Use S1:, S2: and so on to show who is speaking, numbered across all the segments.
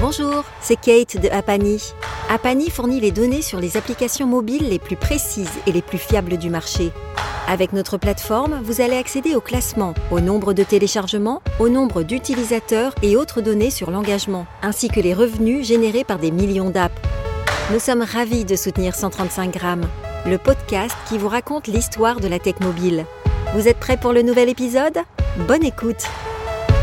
S1: Bonjour, c'est Kate de Apani. Apani fournit les données sur les applications mobiles les plus précises et les plus fiables du marché. Avec notre plateforme, vous allez accéder au classement, au nombre de téléchargements, au nombre d'utilisateurs et autres données sur l'engagement, ainsi que les revenus générés par des millions d'apps. Nous sommes ravis de soutenir 135 grammes, le podcast qui vous raconte l'histoire de la tech mobile. Vous êtes prêts pour le nouvel épisode? Bonne écoute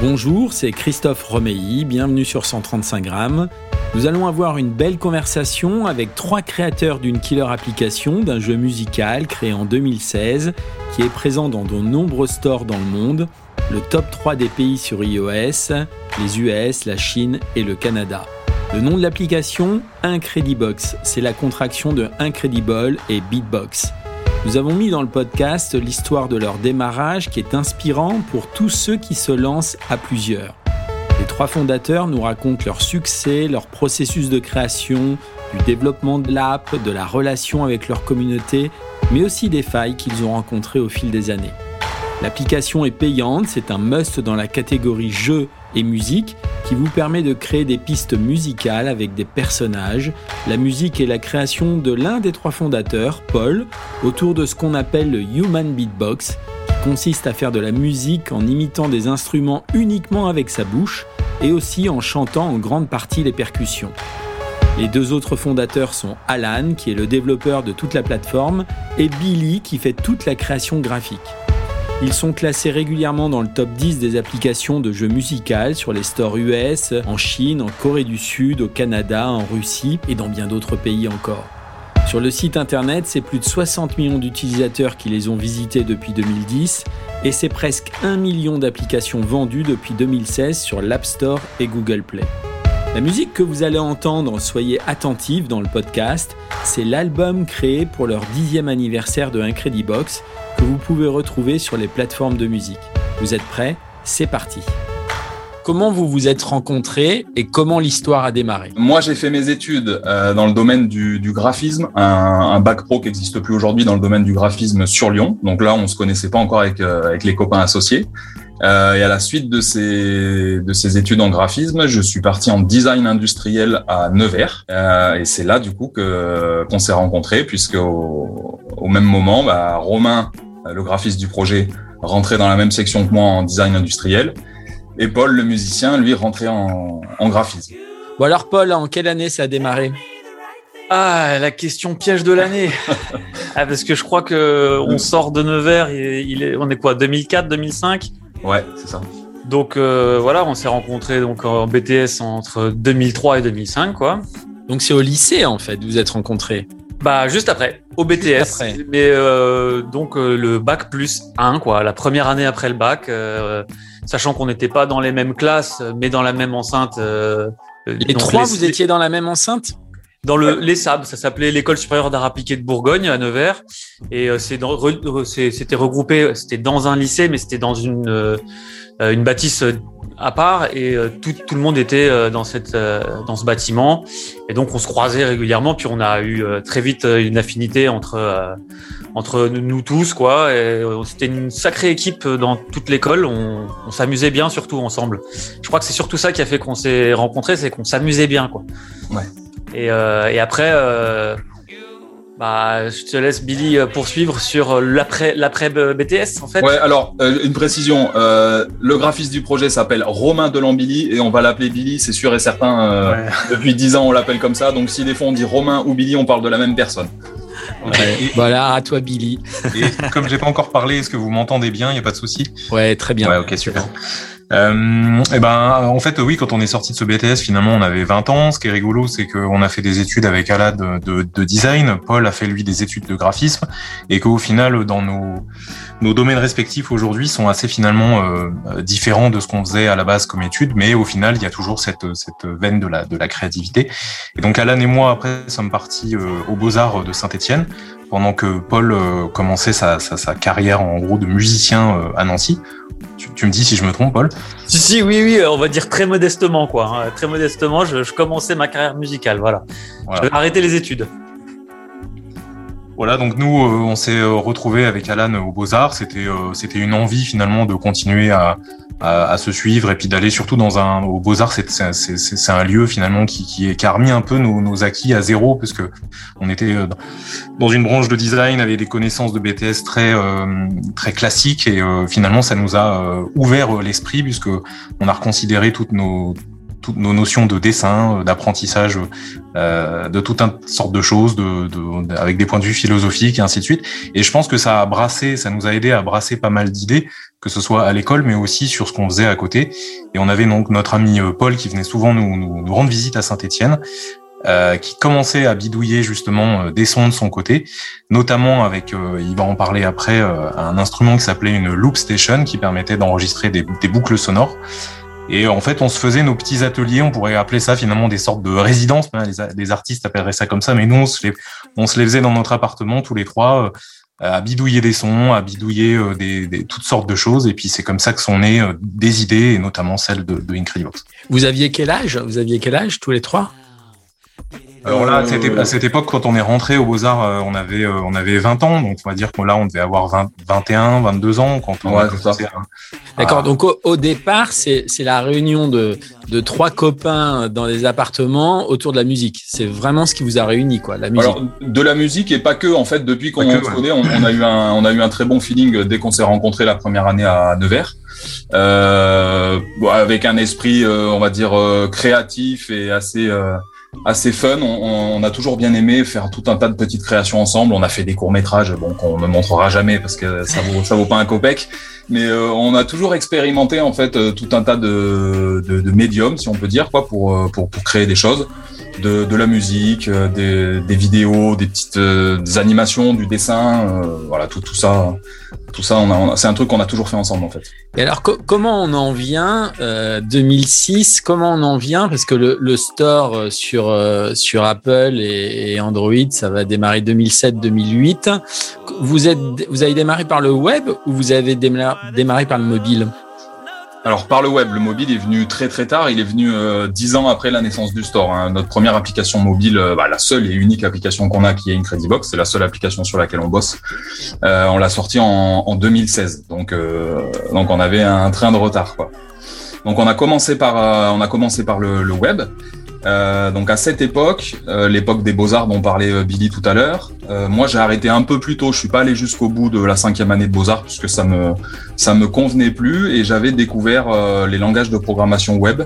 S2: Bonjour, c'est Christophe Romeilly, bienvenue sur 135 grammes. Nous allons avoir une belle conversation avec trois créateurs d'une killer application d'un jeu musical créé en 2016 qui est présent dans de nombreux stores dans le monde, le top 3 des pays sur iOS, les US, la Chine et le Canada. Le nom de l'application, Incredibox, c'est la contraction de Incredible et Beatbox. Nous avons mis dans le podcast l'histoire de leur démarrage qui est inspirant pour tous ceux qui se lancent à plusieurs. Les trois fondateurs nous racontent leur succès, leur processus de création, du développement de l'app, de la relation avec leur communauté, mais aussi des failles qu'ils ont rencontrées au fil des années. L'application est payante, c'est un must dans la catégorie jeux et musique qui vous permet de créer des pistes musicales avec des personnages. La musique est la création de l'un des trois fondateurs, Paul, autour de ce qu'on appelle le Human Beatbox, qui consiste à faire de la musique en imitant des instruments uniquement avec sa bouche et aussi en chantant en grande partie les percussions. Les deux autres fondateurs sont Alan, qui est le développeur de toute la plateforme, et Billy, qui fait toute la création graphique. Ils sont classés régulièrement dans le top 10 des applications de jeux musicaux sur les stores US, en Chine, en Corée du Sud, au Canada, en Russie et dans bien d'autres pays encore. Sur le site internet, c'est plus de 60 millions d'utilisateurs qui les ont visités depuis 2010 et c'est presque 1 million d'applications vendues depuis 2016 sur l'App Store et Google Play. La musique que vous allez entendre, soyez attentifs dans le podcast, c'est l'album créé pour leur dixième anniversaire de Incredibox vous pouvez retrouver sur les plateformes de musique. Vous êtes prêts? C'est parti Comment vous vous êtes rencontrés et comment l'histoire a démarré?
S3: Moi, j'ai fait mes études euh, dans le domaine du, graphisme, un, bac pro qui n'existe plus aujourd'hui dans le domaine du graphisme sur Lyon. Donc là, on se connaissait pas encore avec, euh, les copains associés. Euh, et à la suite de ces, de ces études en graphisme, je suis parti en design industriel à Nevers. Et c'est là, du coup, qu'on s'est rencontrés, puisque au, au même moment, bah, Romain, le graphiste du projet, rentrait dans la même section que moi en design industriel. Et Paul, le musicien, lui, rentrait en, en graphisme.
S2: Bon alors Paul, en quelle année ça a démarré?
S4: Ah, la question piège de l'année. ah, parce que je crois que on sort de Nevers, il est, on est quoi, 2004, 2005
S3: Ouais, c'est ça.
S4: Donc euh, voilà, on s'est rencontrés donc en BTS entre 2003 et 2005, quoi.
S2: Donc c'est au lycée en fait, vous êtes rencontrés?
S4: Bah juste après, au BTS. Mais euh, donc euh, le bac plus 1, quoi, la première année après le bac, euh, sachant qu'on n'était pas dans les mêmes classes, mais dans la même enceinte. euh,
S2: Les
S4: donc
S2: trois,
S4: les-
S2: vous étiez dans la même enceinte?
S4: Dans le l'ESAB, ça s'appelait l'école supérieure d'art appliqué de Bourgogne à Nevers, et euh, c'est- c'était regroupé, c'était dans un lycée, mais c'était dans une euh, euh, une bâtisse euh, à part, et euh, tout, tout le monde était euh, dans cette euh, dans ce bâtiment, et donc on se croisait régulièrement, puis on a eu euh, très vite euh, une affinité entre euh, entre nous tous, quoi. Euh, c'était une sacrée équipe dans toute l'école. On, on s'amusait bien, surtout ensemble. Je crois que c'est surtout ça qui a fait qu'on s'est rencontrés, c'est qu'on s'amusait bien, quoi.
S3: Ouais.
S4: Et, euh, et après, euh, bah, je te laisse Billy euh, poursuivre sur l'après l'après BTS, en fait.
S3: Ouais, alors, euh, une précision. Euh, le graphiste du projet s'appelle Romain Delambili et on va l'appeler Billy, c'est sûr et certain. euh,
S5: Ouais.
S3: Depuis 10 ans, on l'appelle comme ça. Donc, si des fois on dit Romain ou Billy, on parle de la même personne.
S5: Et,
S2: Voilà, à toi Billy.
S5: et comme j'ai pas encore parlé, est-ce que vous m'entendez bien? Il y a pas de souci?
S2: Ouais, très bien.
S5: Ouais, ok, super. Euh, et ben, en fait, oui, quand on est sorti de ce BTS, finalement, on avait 20 ans. Ce qui est rigolo, c'est qu'on a fait des études avec Alad de, de, de design. Paul a fait lui des études de graphisme, et qu'au final, dans nos nos domaines respectifs aujourd'hui sont assez finalement euh, différents de ce qu'on faisait à la base comme études, mais au final, il y a toujours cette cette veine de la de la créativité. Et donc, Alan et moi, après, sommes partis euh, aux Beaux Arts de Saint-Étienne pendant que Paul euh, commençait sa, sa, sa carrière en gros de musicien euh, à Nancy. Tu, tu me dis si je me trompe, Paul?
S4: Si, si, oui, oui, on va dire très modestement, quoi. hein. Très modestement, je, je commençais ma carrière musicale, voilà.
S5: Voilà.
S4: J'avais arrêté les études.
S5: Voilà, donc nous, on s'est retrouvé avec Alan aux Beaux Arts. C'était c'était une envie finalement de continuer à, à, se suivre et puis d'aller surtout dans un aux Beaux Arts. C'est un lieu finalement qui, qui, est, qui a remis un peu nos, nos acquis à zéro parce que on était dans une branche de design avec des connaissances de BTS très très classiques et finalement ça nous a ouvert l'esprit puisque on a reconsidéré toutes nos toutes nos notions de dessin, euh, d'apprentissage, euh, de toute une sorte de choses, de, de, avec des points de vue philosophiques et ainsi de suite. Et je pense que ça a brassé, ça nous a aidé à brasser pas mal d'idées, que ce soit à l'école, mais aussi sur ce qu'on faisait à côté. Et on avait donc notre ami euh, Paul qui venait souvent nous, nous, rendre visite à Saint-Étienne. Euh, qui commençait à bidouiller justement des sons de son côté, notamment avec, il va en parler après, un instrument qui s'appelait une loop station qui permettait d'enregistrer des, des, boucles sonores. Et en fait, on se faisait nos petits ateliers, on pourrait appeler ça finalement des sortes de résidences, hein, les, artistes appelleraient ça comme ça, mais nous, on se les, faisait dans notre appartement tous les trois, euh, à bidouiller des sons, à bidouiller euh, toutes sortes de choses, et puis c'est comme ça que sont nées euh, des idées, et notamment celles de, de Incredibox.
S2: Vous aviez quel âge? Vous aviez quel âge tous les trois?
S5: Alors là, à cette, époque, quand on est rentré aux Beaux-Arts, on avait, on avait 20 ans, donc on va dire que là, on devait avoir 20, 21, 22 ans quand on
S2: ouais, ça. D'accord. Donc au, départ, c'est la réunion de, de trois copains dans des appartements autour de la musique. C'est vraiment ce qui vous a réuni, quoi, la musique. Alors
S3: de la musique et pas que. En fait, depuis qu'on se connaît, on, a eu un on a eu un très bon feeling dès qu'on s'est rencontrés la première année à Nevers. Euh, avec un esprit, euh, on va dire, euh, créatif et assez euh, assez fun. On, on, a toujours bien aimé faire tout un tas de petites créations ensemble. On a fait des courts métrages, bon qu'on ne montrera jamais parce que ça vaut ça vaut pas un copec. Mais euh, on a toujours expérimenté en fait euh, tout un tas de, de, de, médiums, si on peut dire, quoi, pour, euh, pour, pour créer des choses, de, de la musique, des, des, vidéos, des petites des animations, du dessin, voilà, tout, tout ça, tout ça, on a, c'est un truc qu'on a toujours fait ensemble en fait.
S2: Et alors comment on en vient 2006 Comment on en vient? Parce que le, le store sur sur Apple et, et Android, ça va démarrer 2007-2008. Vous êtes vous avez démarré par le web ou vous avez démarré par le mobile?
S3: Alors par le web, le mobile est venu très très tard. Il est venu euh, dix ans après la naissance du store. Hein. Notre première application mobile, euh, bah, la seule et unique application qu'on a, qui est Incredibox, c'est la seule application sur laquelle on bosse. Euh, on l'a sortie en, en, 2016, donc donc on avait un train de retard quoi. Donc on a commencé par on a commencé par le, le web. Euh, donc à cette époque, euh, l'époque des beaux-arts dont parlait euh, Billy tout à l'heure, moi j'ai arrêté un peu plus tôt, je suis pas allé jusqu'au bout de la cinquième année de beaux-arts puisque ça me ça me convenait plus et j'avais découvert les langages de programmation web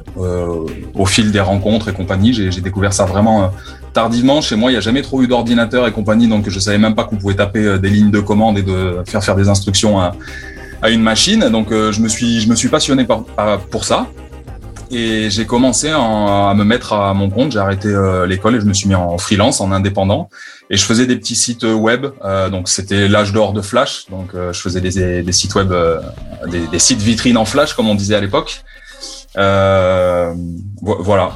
S3: au fil des rencontres et compagnie. J'ai découvert ça vraiment tardivement. Chez moi, il n'y a jamais trop eu d'ordinateur et compagnie, donc je savais même pas qu'on pouvait taper des lignes de commande et de faire faire des instructions à, à une machine. Donc je me suis je me suis passionné pour ça. Et j'ai commencé à me mettre à mon compte. J'ai arrêté euh, l'école et je me suis mis en freelance, en indépendant. Et je faisais des petits sites web. Euh, donc c'était l'âge d'or de Flash. Donc euh, je faisais des, des sites web, des, des, sites vitrines en Flash, comme on disait à l'époque. voilà,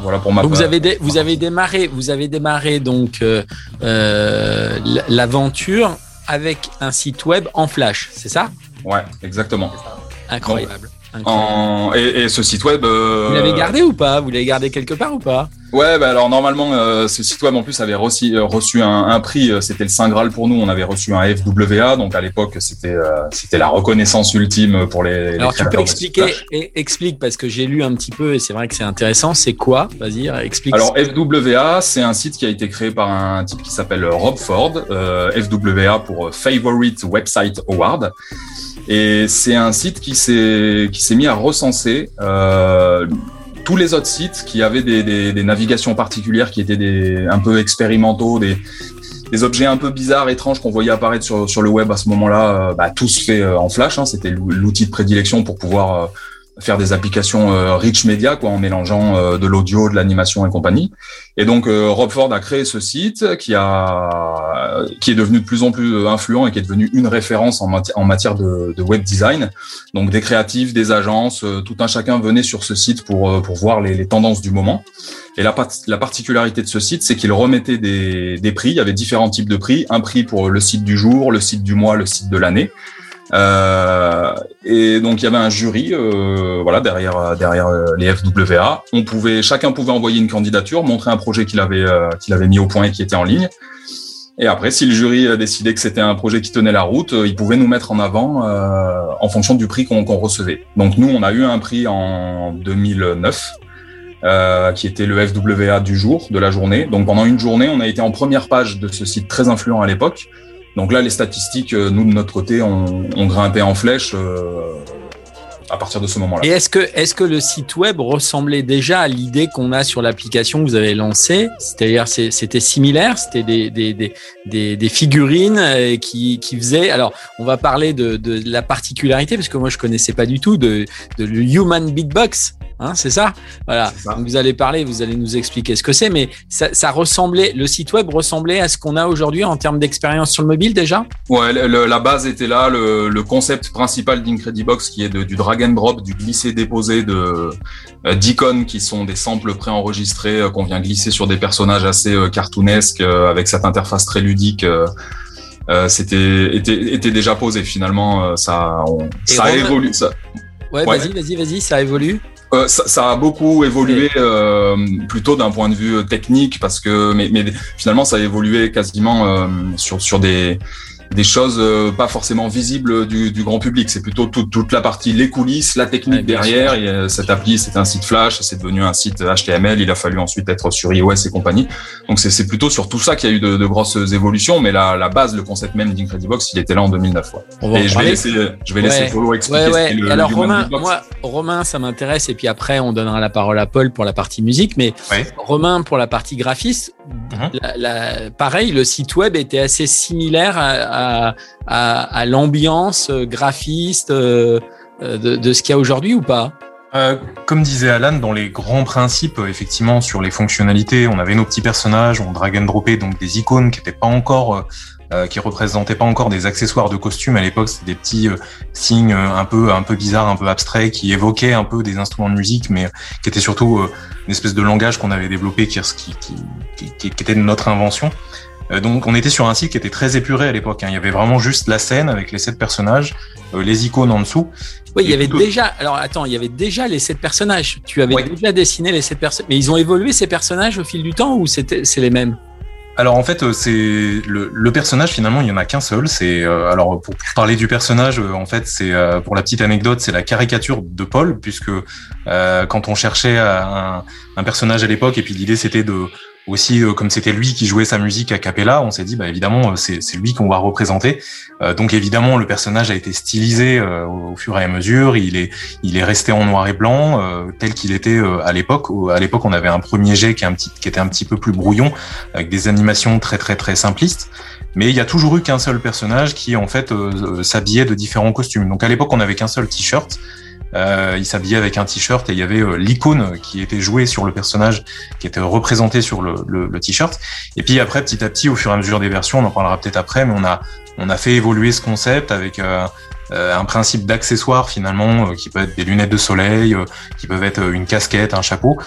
S3: voilà pour ma.
S2: Vous avez vous avez démarré, vous avez démarré donc l'aventure avec un site web en Flash, c'est ça?
S3: Ouais, exactement.
S2: Incroyable.
S3: En... Et, et, ce site web. Euh...
S2: Vous l'avez gardé ou pas? Vous l'avez gardé quelque part ou pas?
S3: Ouais, bah alors normalement, euh, ce site web en plus avait reçu, euh, reçu un, un, prix. C'était le Saint Graal pour nous. On avait reçu un FWA, donc à l'époque c'était c'était la reconnaissance ultime pour les.
S2: Alors tu peux expliquer, explique parce que j'ai lu un petit peu et c'est vrai que c'est intéressant. C'est quoi? Vas-y, explique.
S3: Alors FWA, c'est un site qui a été créé par un type qui s'appelle Rob Ford. FWA pour Favorite Website Award. Et c'est un site qui s'est qui s'est mis à recenser euh, tous les autres sites qui avaient des, des, des, navigations particulières, qui étaient des un peu expérimentaux, des, des objets un peu bizarres, étranges qu'on voyait apparaître sur, sur le web à ce moment-là, euh, bah, tout se fait euh, en Flash. Hein, C'était l'outil de prédilection pour pouvoir faire des applications euh, rich media quoi en mélangeant euh, de l'audio, de l'animation et compagnie. Et donc euh, Rob Ford a créé ce site qui a qui est devenu de plus en plus influent et qui est devenu une référence en, matière de, web design. Donc des créatifs, des agences, tout un chacun venait sur ce site pour pour voir les, les tendances du moment. Et la, la particularité de ce site, c'est qu'il remettait des, des prix. Il y avait différents types de prix. Un prix pour le site du jour, le site du mois, le site de l'année. Euh, et donc il y avait un jury, euh, voilà, derrière derrière euh, les FWA. On pouvait, chacun pouvait envoyer une candidature, montrer un projet qu'il avait qu'il avait mis au point et qui était en ligne. Et après, si le jury décidait que c'était un projet qui tenait la route, il pouvait nous mettre en avant euh, en fonction du prix qu'on recevait. Donc nous, on a eu un prix en 2009 euh, qui était le FWA du jour, de la journée. Donc pendant une journée, on a été en première page de ce site très influent à l'époque. Donc là, les statistiques, euh, nous de notre côté, on, on grimpait en flèche. Euh, à partir de ce moment-là.
S2: Et est-ce que, est-ce que le site web ressemblait déjà à l'idée qu'on a sur l'application que vous avez lancée? C'est-à-dire, c'était similaire, c'était des, des, des, des, des figurines euh, qui, qui faisaient. Alors, on va parler de, de, la particularité parce que moi je connaissais pas du tout de, de le Human Beatbox. Hein, c'est ça Voilà. Vous allez parler, vous allez nous expliquer ce que c'est, mais ça, ça, ressemblait, le site web ressemblait à ce qu'on a aujourd'hui en termes d'expérience sur le mobile déjà?
S3: Ouais, le, la base était là, le, le concept principal d'Incredibox qui est de, du drag and drop, du glisser-déposer de euh, d'icônes qui sont des samples préenregistrés euh, qu'on vient glisser sur des personnages assez euh, cartoonesques avec cette interface très ludique. c'était était, était déjà posé finalement ça on, ça a évolué ça
S2: ouais, ouais. vas-y vas-y vas-y ça évolue
S3: euh, ça, ça, a beaucoup évolué euh, plutôt d'un point de vue technique parce que mais, mais finalement ça a évolué quasiment euh, sur sur des des choses euh, pas forcément visibles du, du grand public. C'est plutôt toute, toute la partie, les coulisses, la technique ouais, derrière. Et, cette appli, c'est un site Flash, c'est devenu un site HTML. Il a fallu ensuite être sur iOS et compagnie. Donc c'est plutôt sur tout ça qu'il y a eu de, de, grosses évolutions. Mais la, la base, le concept même d'Incredibox, il était là en 2009. Ouais. Et je vais laisser, je vais laisser Follow expliquer
S2: ouais,
S3: ce
S2: le, Alors le Romain, moi, Romain, ça m'intéresse. Et puis après, on donnera la parole à Paul pour la partie musique. Mais Romain, pour la partie graphiste, mm -hmm. la, la, pareil, le site web était assez similaire à, à à, l'ambiance graphiste euh, de, de, ce qu'il y a aujourd'hui ou pas?
S5: Euh, comme disait Alan, dans les grands principes, effectivement, sur les fonctionnalités, on avait nos petits personnages, on drag and droppait donc des icônes qui n'étaient pas encore, euh, qui représentaient pas encore des accessoires de costume. À l'époque, c'était des petits euh, signes un peu, un peu bizarres, un peu abstraits, qui évoquaient un peu des instruments de musique, mais qui étaient surtout une espèce de langage qu'on avait développé, qui, était de notre invention. Euh, donc on était sur un site qui était très épuré à l'époque. Hein. Il y avait vraiment juste la scène avec les sept personnages, euh, les icônes en dessous.
S2: Oui, il y avait déjà. Alors attends, il y avait déjà les sept personnages. Tu avais ouais. déjà dessiné les sept personnages, mais ils ont évolué ces personnages au fil du temps ou c'était c'est les mêmes?
S5: Alors en fait, euh, c'est le, le, personnage finalement, il y en a qu'un seul. C'est euh, alors pour parler du personnage, en fait, c'est euh, pour la petite anecdote, c'est la caricature de Paul, puisque euh, quand on cherchait un, un personnage à l'époque, et puis l'idée c'était de aussi euh, comme c'était lui qui jouait sa musique à cappella, on s'est dit bah évidemment euh, c'est lui qu'on va représenter. Euh, donc évidemment le personnage a été stylisé euh, au fur et à mesure, il est il est resté en noir et blanc euh, tel qu'il était à l'époque. À l'époque on avait un premier jet qui est un petit qui était un petit peu plus brouillon avec des animations très très très simplistes. Mais il y a toujours eu qu'un seul personnage qui en fait s'habillait de différents costumes. Donc à l'époque on avait qu'un seul t-shirt. Euh, il s'habillait avec un t-shirt et il y avait euh, l'icône qui était jouée sur le personnage, qui était représenté sur le, le, le t-shirt. Et puis après, petit à petit, au fur et à mesure des versions, on en parlera peut-être après, mais on a on a fait évoluer ce concept avec euh, euh un principe d'accessoires finalement, euh, qui peut être des lunettes de soleil, euh, qui peuvent être une casquette, un chapeau.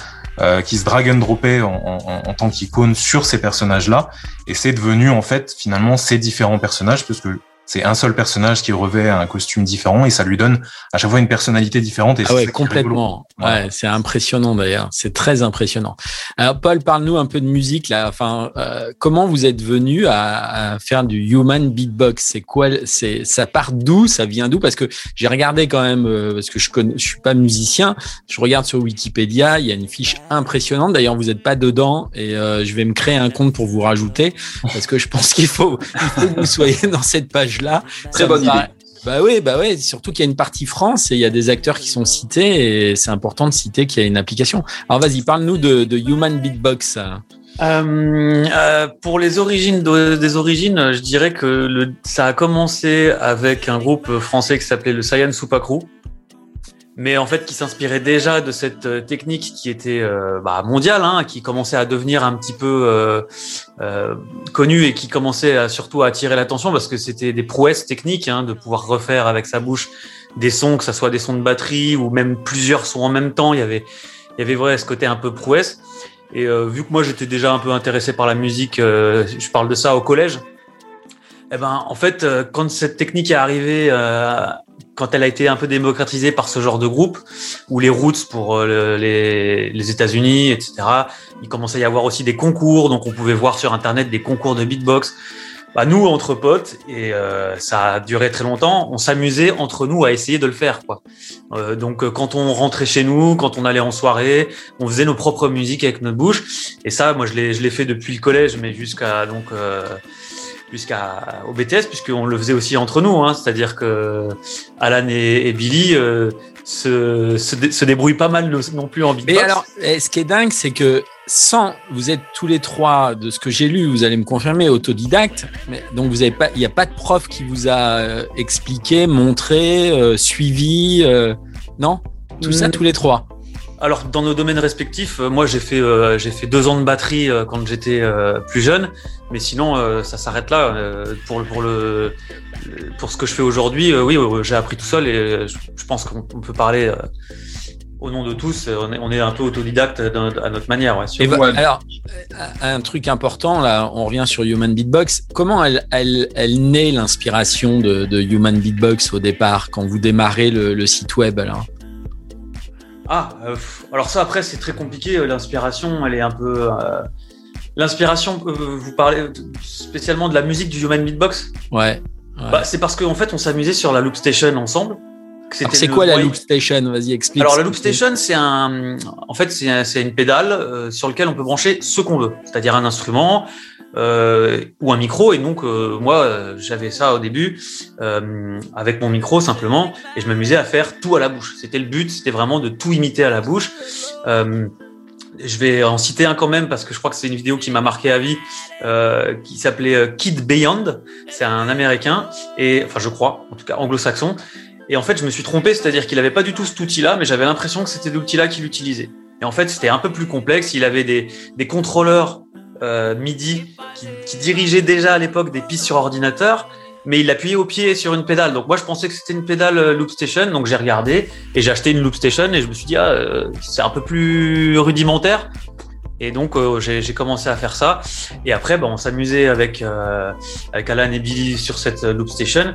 S5: qui se drag and dropait en, en, en tant qu'icône sur ces personnages-là, et c'est devenu en fait finalement ces différents personnages, parce que c'est un seul personnage qui revêt un costume différent et ça lui donne à chaque fois une personnalité différente. Et
S2: ah ouais, complètement. Ouais, c'est impressionnant d'ailleurs. C'est très impressionnant. Alors Paul, parle-nous un peu de musique là. Enfin, euh, comment vous êtes venu à, à, faire du human beatbox? C'est quoi C'est ça part d'où? Ça vient d'où? Parce que j'ai regardé quand même euh, parce que je connais, je suis pas musicien. Je regarde sur Wikipédia. Il y a une fiche impressionnante. D'ailleurs, vous n'êtes pas dedans et euh, je vais me créer un compte pour vous rajouter parce que je pense qu'il faut, il faut que vous soyez dans cette page là.
S3: Très bonne idée.
S2: Bah oui, bah oui, surtout qu'il y a une partie France et il y a des acteurs qui sont cités et c'est important de citer qu'il y a une application. Alors vas-y, parle-nous de, de, Human Beatbox.
S4: Euh, euh, pour les origines de, des origines, je dirais que le, ça a commencé avec un groupe français qui s'appelait le Saiyan Supakru mais en fait qui s'inspirait déjà de cette euh, technique qui était euh, bah, mondiale, hein, qui commençait à devenir un petit peu euh, euh, connue et qui commençait à, surtout à attirer l'attention parce que c'était des prouesses techniques hein, de pouvoir refaire avec sa bouche des sons, que ça soit des sons de batterie ou même plusieurs sons en même temps. Il y avait, il y avait vrai ce côté un peu prouesse. Et euh, vu que moi j'étais déjà un peu intéressé par la musique, je parle de ça au collège. Eh ben, en fait, quand cette technique est arrivée quand elle a été un peu démocratisée par ce genre de groupe, ou les Roots pour euh, les, les États-Unis, etc. Il commençait à y avoir aussi des concours, donc on pouvait voir sur Internet des concours de beatbox. Bah, nous, entre potes, et euh, ça a duré très longtemps, on s'amusait entre nous à essayer de le faire. Quoi. Euh, donc, euh, quand on rentrait chez nous, quand on allait en soirée, on faisait nos propres musiques avec notre bouche. Et ça, moi, je l'ai, fait depuis le collège, mais jusqu'à donc jusqu'à au BTS, puisqu'on le faisait aussi entre nous. Hein, c'est-à-dire que Alan et, et Billy se, se, se, débrouillent pas mal non plus en beatbox.
S2: Mais alors, eh, ce qui est dingue, c'est que sans, vous êtes tous les trois, de ce que j'ai lu, vous allez me confirmer, autodidacte. Mais, donc, vous avez pas, il n'y a pas de prof qui vous a euh, expliqué, montré, euh, suivi, euh, non? Tout ça, tous les trois?
S4: Alors, dans nos domaines respectifs, euh, moi, j'ai fait, euh, j'ai fait deux ans de batterie euh, quand j'étais plus jeune, mais sinon, ça s'arrête là. pour, pour, le, pour ce que je fais aujourd'hui, oui, j'ai appris tout seul et je, pense qu'on peut parler au nom de tous, on est, on est un peu autodidacte à notre manière. Ouais,
S2: et alors, un truc important, là, on revient sur Human Beatbox. Comment elle, elle, elle naît l'inspiration de, de, Human Beatbox au départ, quand vous démarrez le, le site web alors?
S4: Ah, euh, alors ça après c'est très compliqué. Euh, l'inspiration, elle est un peu. Euh, l'inspiration, vous parlez spécialement de la musique du Human Beatbox?
S2: Ouais.
S4: Bah, c'est parce qu'en fait on s'amusait sur la Loop Station ensemble.
S2: C'est quoi la Loop Station? Vas-y, explique.
S4: Alors la Loop Station, c'est un, en fait, c'est une pédale sur laquelle on peut brancher ce qu'on veut, c'est-à-dire un instrument, euh, ou un micro. Et donc, euh, moi, j'avais ça au début euh, avec mon micro simplement, et je m'amusais à faire tout à la bouche. C'était le but, c'était vraiment de tout imiter à la bouche. Euh, je vais en citer un quand même parce que je crois que c'est une vidéo qui m'a marqué à vie, euh, qui s'appelait Kid Beyond. C'est un Américain et enfin je crois, en tout cas anglo-saxon. Et en fait, je me suis trompé, c'est-à-dire qu'il avait pas du tout cet outil-là, mais j'avais l'impression que c'était l'outil-là qu'il utilisait. Et en fait, c'était un peu plus complexe. Il avait des, des contrôleurs euh, MIDI qui, dirigeait déjà à l'époque des pistes sur ordinateur, mais il appuyait au pied sur une pédale. Donc moi je pensais que c'était une pédale euh, Loop Station, donc j'ai regardé et j'ai acheté une Loop Station et je me suis dit ah euh, c'est un peu plus rudimentaire. Et donc euh, j'ai commencé à faire ça. Et après bah, on s'amusait avec euh, avec Alan et Billy sur cette Loop Station.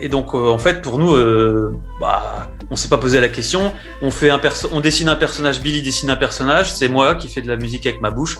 S4: Et donc en fait pour nous bah, on s'est pas posé la question. On fait un on dessine un personnage, Billy dessine un personnage, c'est moi qui fais de la musique avec ma bouche.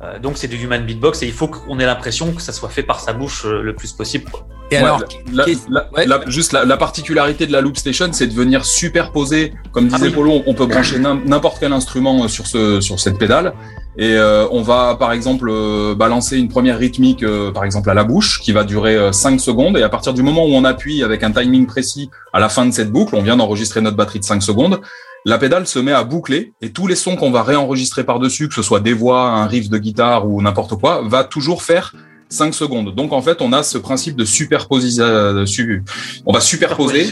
S4: Euh, donc c'est du human beatbox et il faut qu'on ait l'impression que ça soit fait par sa bouche euh, le plus possible.
S3: Et alors, la, la, la, juste la, particularité de la Loop Station, c'est de venir superposer, comme disait ah Polo, on peut brancher n'importe quel instrument euh, sur, ce, sur cette pédale. Et euh, on va par exemple balancer une première rythmique, par exemple à la bouche, qui va durer 5 secondes. Et à partir du moment où on appuie avec un timing précis à la fin de cette boucle, on vient d'enregistrer notre batterie de 5 secondes, la pédale se met à boucler et tous les sons qu'on va réenregistrer par-dessus, que ce soit des voix, un riff de guitare ou n'importe quoi, va toujours faire 5 secondes. Donc en fait, on a ce principe de superposition. Euh, on va superposer.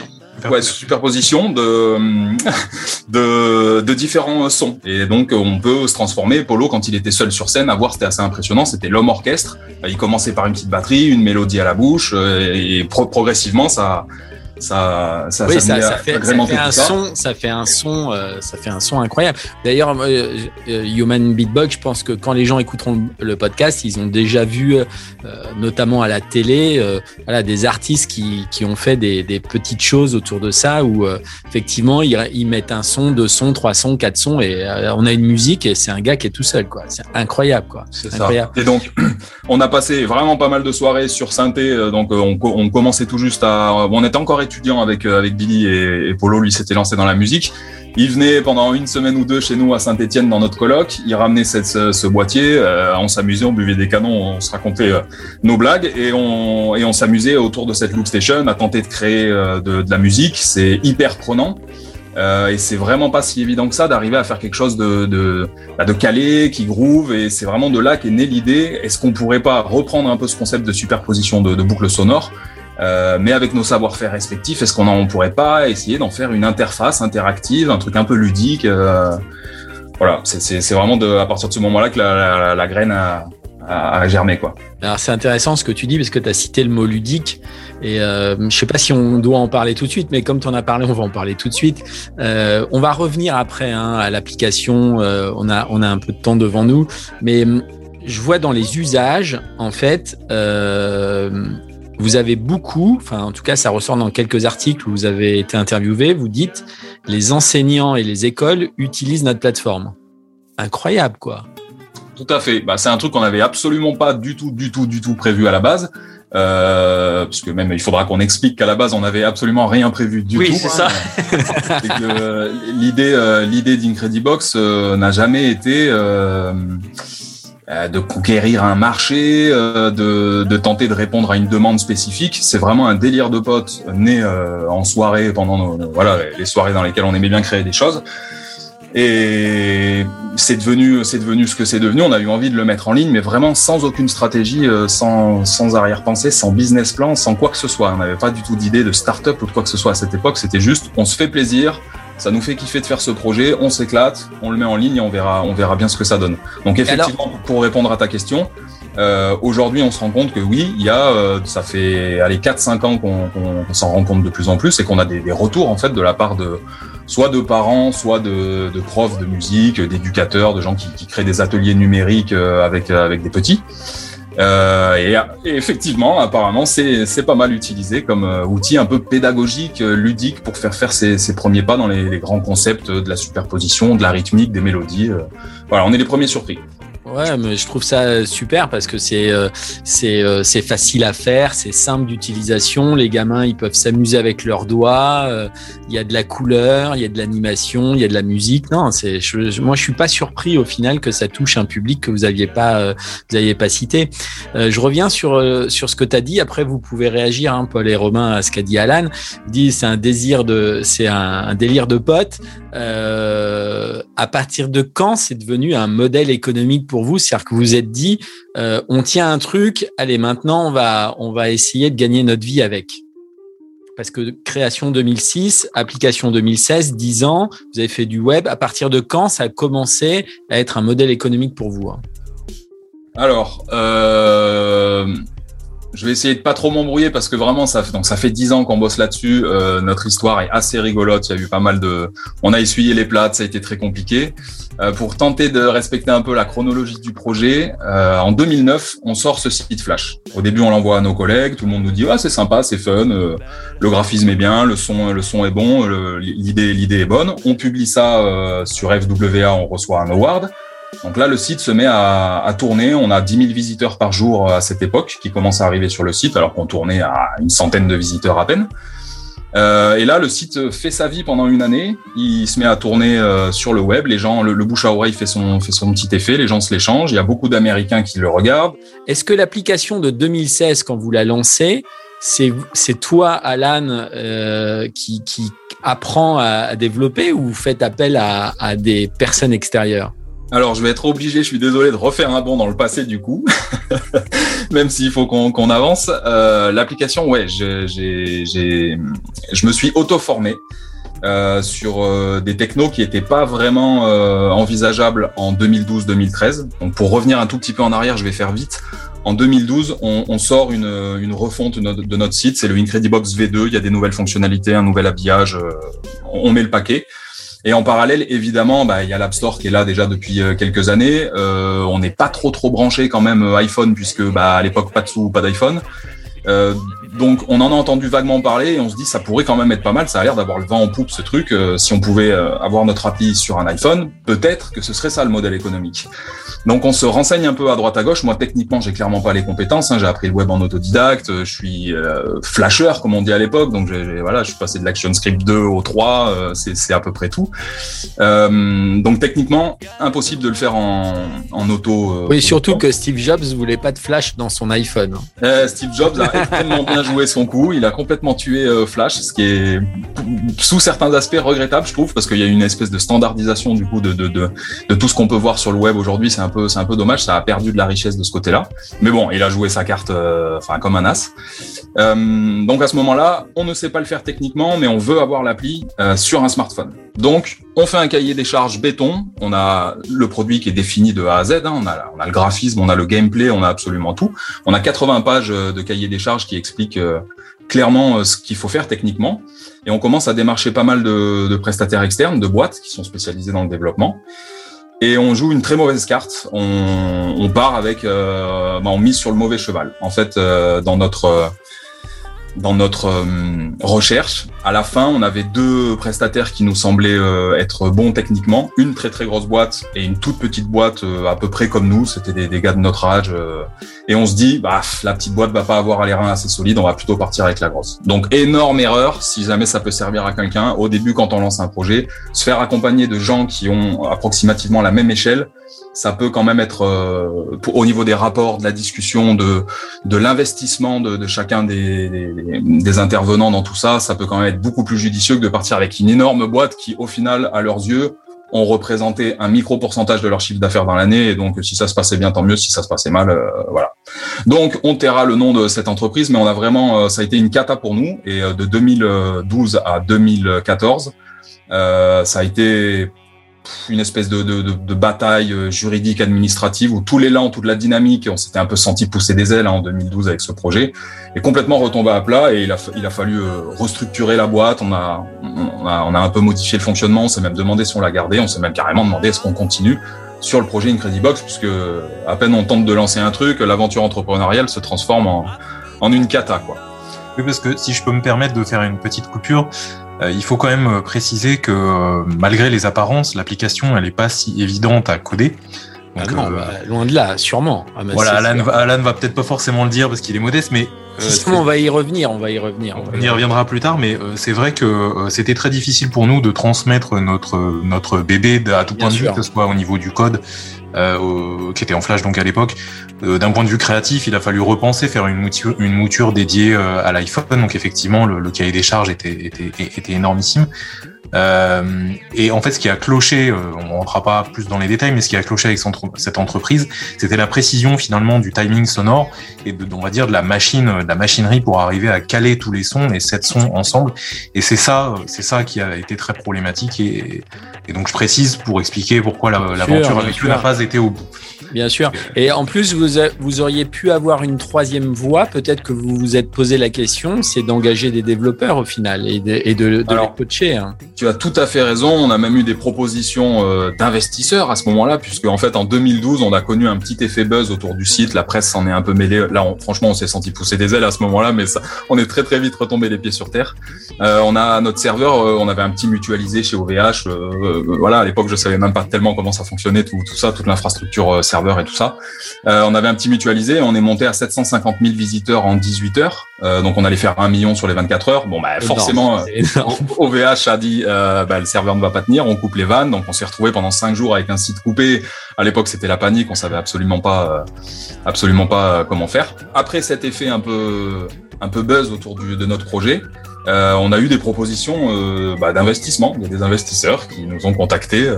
S3: Ouais, superposition de, de, de différents sons. Et donc, on peut se transformer. Polo, quand il était seul sur scène, à voir, c'était assez impressionnant. C'était l'homme orchestre. Il commençait par une petite batterie, une mélodie à la bouche, euh, et progressivement, ça, ça, ça,
S2: oui, ça, ça, fait, ça, fait, un son, ça fait un son, euh, ça fait un son incroyable. D'ailleurs, euh, Human Beatbox, je pense que quand les gens écouteront le podcast, ils ont déjà vu, euh, notamment à la télé, euh, voilà, des artistes qui, qui ont fait des, des, petites choses autour de ça, où euh, effectivement ils, ils, mettent un son, deux sons, trois sons, quatre sons, et on a une musique et c'est un gars qui est tout seul, quoi. C'est incroyable, quoi.
S3: C'est ça. Et donc, on a passé vraiment pas mal de soirées sur synthé, donc on, on commençait tout juste à, on était encore étudiant avec, euh, avec Billy et, et Polo, lui s'était lancé dans la musique. Il venait pendant une semaine ou deux chez nous à Saint-Etienne dans notre colloque. Il ramenait cette, ce, boîtier. Euh, on s'amusait, on buvait des canons, on se racontait euh, nos blagues et on, et on s'amusait autour de cette loop station à tenter de créer euh, de, la musique. C'est hyper prenant. Euh, et c'est vraiment pas si évident que ça d'arriver à faire quelque chose de, de, bah, de calé, qui groove. Et c'est vraiment de là qu'est née l'idée. Est-ce qu'on pourrait pas reprendre un peu ce concept de superposition de, de boucles sonores euh, mais avec nos savoir-faire respectifs, est-ce qu'on ne pourrait pas essayer d'en faire une interface interactive, un truc un peu ludique euh, Voilà, c'est vraiment de, à partir de ce moment-là que la, la, la graine a, a, germé. Quoi.
S2: Alors c'est intéressant ce que tu dis parce que tu as cité le mot ludique et euh, je sais pas si on doit en parler tout de suite, mais comme tu en as parlé, on va en parler tout de suite. Euh, on va revenir après hein, à l'application, euh, on, a, on a un peu de temps devant nous, mais je vois dans les usages, en fait, euh, vous avez beaucoup, enfin en tout cas ça ressort dans quelques articles où vous avez été interviewé, vous dites les enseignants et les écoles utilisent notre plateforme. Incroyable quoi.
S3: Tout à fait. Bah, c'est un truc qu'on n'avait absolument pas du tout, du tout, du tout prévu à la base. Euh, parce que même il faudra qu'on explique qu'à la base on n'avait absolument rien prévu du tout.
S4: Oui, c'est ça.
S3: Euh, l'idée, euh, l'idée d'Incredibox euh, n'a jamais été euh, de conquérir un marché, de, de, tenter de répondre à une demande spécifique. C'est vraiment un délire de potes né en soirée pendant nos, voilà les soirées dans lesquelles on aimait bien créer des choses. Et c'est devenu, c'est devenu ce que c'est devenu. On a eu envie de le mettre en ligne, mais vraiment sans aucune stratégie, euh, sans, sans arrière-pensée, sans business plan, sans quoi que ce soit. On n'avait pas du tout d'idée de start-up ou de quoi que ce soit à cette époque. C'était juste, on se fait plaisir, ça nous fait kiffer de faire ce projet, on s'éclate, on le met en ligne et on verra, on verra bien ce que ça donne. Donc effectivement, pour répondre à ta question, euh, aujourd'hui, on se rend compte que oui, il y a, euh, ça fait allez 4-5 ans qu'on qu s'en rend compte de plus en plus et qu'on a des, des, retours en fait de la part de soit de parents, soit de, de profs de musique, d'éducateurs, de gens qui, qui, créent des ateliers numériques euh, avec avec des petits. Euh, et, effectivement, apparemment, c'est pas mal utilisé comme euh, outil un peu pédagogique, ludique pour faire faire ses, premiers pas dans les, les, grands concepts de la superposition, de la rythmique, des mélodies. Voilà, on est les premiers surpris.
S2: Ouais, mais je trouve ça super parce que c'est euh, c'est euh, c'est facile à faire, c'est simple d'utilisation. Les gamins, ils peuvent s'amuser avec leurs doigts. Euh, il y a de la couleur, il y a de l'animation, il y a de la musique. Non, c'est je, moi je suis pas surpris au final que ça touche un public que vous aviez pas vous aviez pas cité. je reviens sur sur ce que tu as dit. Après, vous pouvez réagir, hein, Paul et Romain, à ce qu'a dit Alan. Dit c'est un désir de c'est un, un, délire de pote. à partir de quand c'est devenu un modèle économique pour vous C'est-à-dire que vous vous êtes dit, euh, on tient un truc, allez, maintenant, on va, on va essayer de gagner notre vie avec. Parce que création 2006, application 2016, 10 ans, vous avez fait du web. À partir de quand ça a commencé à être un modèle économique pour vous hein?
S3: Alors, euh, je vais essayer de pas trop m'embrouiller parce que vraiment ça, donc ça fait dix ans qu'on bosse là-dessus. Euh, notre histoire est assez rigolote. Il y a eu pas mal de, on a essuyé les plates, ça a été très compliqué. Euh, pour tenter de respecter un peu la chronologie du projet, euh, en 2009, on sort ce site Flash. Au début, on l'envoie à nos collègues. Tout le monde nous dit ah c'est sympa, c'est fun, euh, le graphisme est bien, le son, le son est bon, l'idée, l'idée est bonne. On publie ça euh, sur FWA, on reçoit un award. Donc là, le site se met à, tourner. On a 10 000 visiteurs par jour à cette époque qui commencent à arriver sur le site, alors qu'on tournait à une centaine de visiteurs à peine. Euh, et là, le site fait sa vie pendant une année. Il se met à tourner euh, sur le web. Les gens, le, bouche à oreille fait son, fait son petit effet. Les gens se l'échangent. Il y a beaucoup d'Américains qui le regardent.
S2: Est-ce que l'application de 2016, quand vous la lancez, c'est toi, Alan, euh, qui, qui apprend à, développer ou vous faites appel à des personnes extérieures?
S3: Alors, je vais être obligé, je suis désolé, de refaire un bond dans le passé du coup, même s'il faut qu'on qu avance. Euh, L'application, ouais, je, je me suis auto-formé euh, sur euh, des technos qui n'étaient pas vraiment euh, envisageables en 2012-2013. Donc, pour revenir un tout petit peu en arrière, je vais faire vite. En 2012, on, on sort une, une refonte de notre, de notre site, c'est le Incredibox V2. Il y a des nouvelles fonctionnalités, un nouvel habillage. Euh, on met le paquet. Et en parallèle, évidemment, bah, il y a l'App Store qui est là déjà depuis euh, quelques années. Euh, on n'est pas trop trop branché quand même euh, iPhone puisque bah, à l'époque pas de sous, pas d'iPhone. Donc on en a entendu vaguement parler et on se dit ça pourrait quand même être pas mal. Ça a l'air d'avoir le vent en poupe ce truc. Euh, si on pouvait euh, avoir notre appli sur un iPhone, peut-être que ce serait ça le modèle économique. Donc on se renseigne un peu à droite à gauche. Moi techniquement j'ai clairement pas les compétences. Hein. J'ai appris le web en autodidacte. Je suis euh, flasher comme on dit à l'époque. Donc voilà, je suis passé de l'ActionScript 2 au 3. Euh, c'est, à peu près tout. Donc techniquement impossible de le faire en, en auto.
S2: oui, surtout que Steve Jobs voulait pas de flash dans son iPhone.
S3: Hein. Steve Jobs a extrêmement bien joué son coup. Il a complètement tué euh, Flash, ce qui est sous certains aspects regrettable, je trouve, parce qu'il y a une espèce de standardisation du coup de, de, de, tout ce qu'on peut voir sur le web aujourd'hui. C'est un peu, un peu dommage. Ça a perdu de la richesse de ce côté-là. Mais bon, il a joué sa carte, euh, comme un as. Euh, donc à ce moment-là, on ne sait pas le faire techniquement, mais on veut avoir l'appli sur un smartphone. Donc on fait un cahier des charges béton. On a le produit qui est défini de A à Z. Hein. On, a, le graphisme, on a le gameplay, on a absolument tout. On a 80 pages de cahier des charges qui expliquent euh, clairement ce qu'il faut faire techniquement. Et on commence à démarcher pas mal de, prestataires externes, de boîtes qui sont spécialisées dans le développement. Et on joue une très mauvaise carte. On, part avec, euh, bah on mise sur le mauvais cheval. En fait, euh, dans notre dans notre euh, recherche. À la fin, on avait deux prestataires qui nous semblaient euh, être bons techniquement. Une très très grosse boîte et une toute petite boîte euh, à peu près comme nous. C'était des, des, gars de notre âge. et on se dit, bah, la petite boîte va pas avoir les reins assez solides. On va plutôt partir avec la grosse. Donc énorme erreur. Si jamais ça peut servir à quelqu'un, au début quand on lance un projet, se faire accompagner de gens qui ont approximativement la même échelle ça peut quand même être euh, au niveau des rapports, de la discussion, de, de l'investissement de, chacun des, intervenants dans tout ça, ça peut quand même être beaucoup plus judicieux que de partir avec une énorme boîte qui, au final, à leurs yeux, ont représenté un micro pourcentage de leur chiffre d'affaires dans l'année. Et donc, si ça se passait bien, tant mieux. Si ça se passait mal, euh, voilà. Donc, on taira le nom de cette entreprise, mais on a vraiment, euh, ça a été une cata pour nous. Et de 2012 à 2014, ça a été une espèce de, de, de, bataille euh, juridique administrative où tout l'élan, toute la dynamique, on s'était un peu senti pousser des ailes hein, en 2012 avec ce projet, est complètement retombé à plat et il a, il a fallu euh, restructurer la boîte. On a, on a, on a un peu modifié le fonctionnement. On s'est même demandé si on la gardait. On s'est même carrément demandé est-ce qu'on continue sur le projet Incredibox puisque à peine on tente de lancer un truc, l'aventure entrepreneuriale se transforme en, en une cata quoi.
S5: Oui, parce que si je peux me permettre de faire une petite coupure, il faut quand même euh, préciser que euh, malgré les apparences, l'application elle n'est pas si évidente à coder.
S2: Ah non, bah, loin de là, sûrement.
S5: Ah, voilà, Alan, Alan, va peut-être pas forcément le dire parce qu'il est modeste, mais
S2: on va y revenir, on va y revenir.
S5: On, y reviendra plus tard, mais c'est vrai que c'était très difficile pour nous de transmettre notre notre bébé à tout point de vue, que ce soit au niveau du code, euh, qui était en Flash donc à l'époque. Euh, d'un point de vue créatif, il a fallu repenser, faire une mouture, dédiée euh, à l'iPhone. Donc effectivement, le, le, cahier des charges était, était, était énormissime. Euh, et en fait, ce qui a cloché, euh, on ne rentrera pas plus dans les détails, mais ce qui a cloché avec cette entreprise, c'était la précision finalement du timing sonore et de, on va dire, de la machine, de la machinerie pour arriver à caler tous les sons et sept sons ensemble. Et c'est ça, c'est ça qui a été très problématique. Et, et donc, je précise pour expliquer pourquoi l'aventure avec eux n'a pas été au bout.
S2: Bien sûr. Et en plus, vous, vous auriez pu avoir une troisième voie. Peut-être que vous vous êtes posé la question, c'est d'engager des développeurs au final et de, et de, de les coacher. Hein.
S3: Tu as tout à fait raison. On a même eu des propositions euh, d'investisseurs à ce moment-là, puisque en fait, en 2012, on a connu un petit effet buzz autour du site. La presse s'en est un peu mêlée. Là, franchement, on s'est senti pousser des ailes à ce moment-là, mais ça, on est très très vite retombé les pieds sur terre. Euh, on a notre serveur, euh, on avait un petit mutualisé chez OVH. Voilà, à l'époque, je savais même pas tellement comment ça fonctionnait, tout, tout ça, toute l'infrastructure serveur et tout ça. on avait un petit mutualisé. On est monté à 750 000 visiteurs en 18 heures. donc, on allait faire un million sur les 24 heures. Bon, bah, forcément, OVH a dit euh, bah, le serveur ne va pas tenir, on coupe les vannes, donc on s'est retrouvé pendant cinq jours avec un site coupé. À l'époque, c'était la panique, on savait absolument pas, euh, absolument pas euh, comment faire. Après cet effet un peu, un peu buzz autour du, de notre projet, euh, on a eu des propositions euh, bah, d'investissement. Il y a des investisseurs qui nous ont contactés.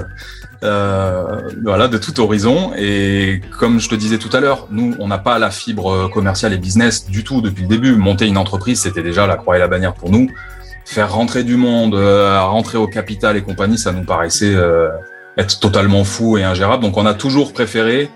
S3: Euh, voilà, de tout horizon. Et comme je te disais tout à l'heure, nous, on n'a pas la fibre commerciale et business du tout depuis le début. Monter une entreprise, c'était déjà la croix et la bannière pour nous faire rentrer du monde, euh, rentrer au capital et compagnie, ça nous paraissait euh, être totalement fou et ingérable. Donc on a toujours préféré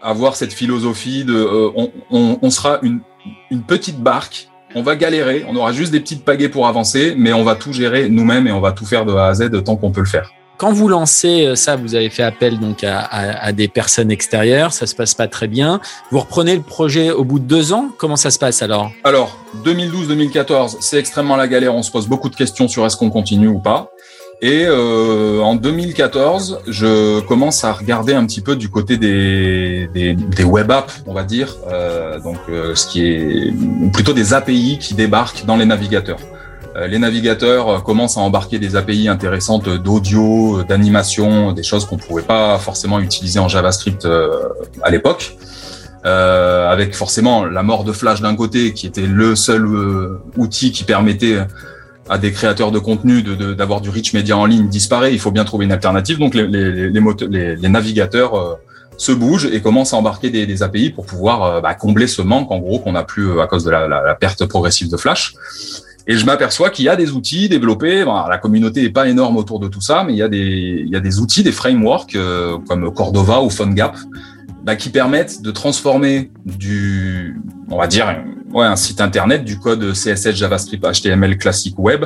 S3: avoir cette philosophie de euh, on, on, on, sera une, une petite barque, on va galérer, on aura juste des petites pagaies pour avancer, mais on va tout gérer nous-mêmes et on va tout faire de A à Z tant qu'on peut le faire.
S2: Quand vous lancez euh, ça, vous avez fait appel donc à, à, à, des personnes extérieures, ça se passe pas très bien. Vous reprenez le projet au bout de deux ans. Comment ça se passe alors?
S3: Alors 2012-2014, c'est extrêmement la galère. On se pose beaucoup de questions sur est-ce qu'on continue ou pas. Et euh, en 2014, je commence à regarder un petit peu du côté des, des, des web apps, on va dire, euh, donc euh, ce qui est plutôt des API qui débarquent dans les navigateurs. Euh, les navigateurs euh, commencent à embarquer des API intéressantes d'audio, d'animation, des choses qu'on ne pouvait pas forcément utiliser en JavaScript euh, à l'époque. Avec forcément la mort de Flash d'un côté, qui était le seul outil qui permettait à des créateurs de contenu d'avoir de, du rich media en ligne disparaît. Il faut bien trouver une alternative. Donc les, les, les, les navigateurs se bougent et commencent à embarquer des, des API pour pouvoir bah, combler ce manque en gros qu'on a plus à cause de la, la, la perte progressive de Flash. Et je m'aperçois qu'il y a des outils développés. Bon, la communauté n'est pas énorme autour de tout ça, mais il y a des, il y a des outils, des frameworks euh, comme Cordova ou PhoneGap bah, qui permettent de transformer du, on va dire, un site internet du code CSS, JavaScript, HTML classique web,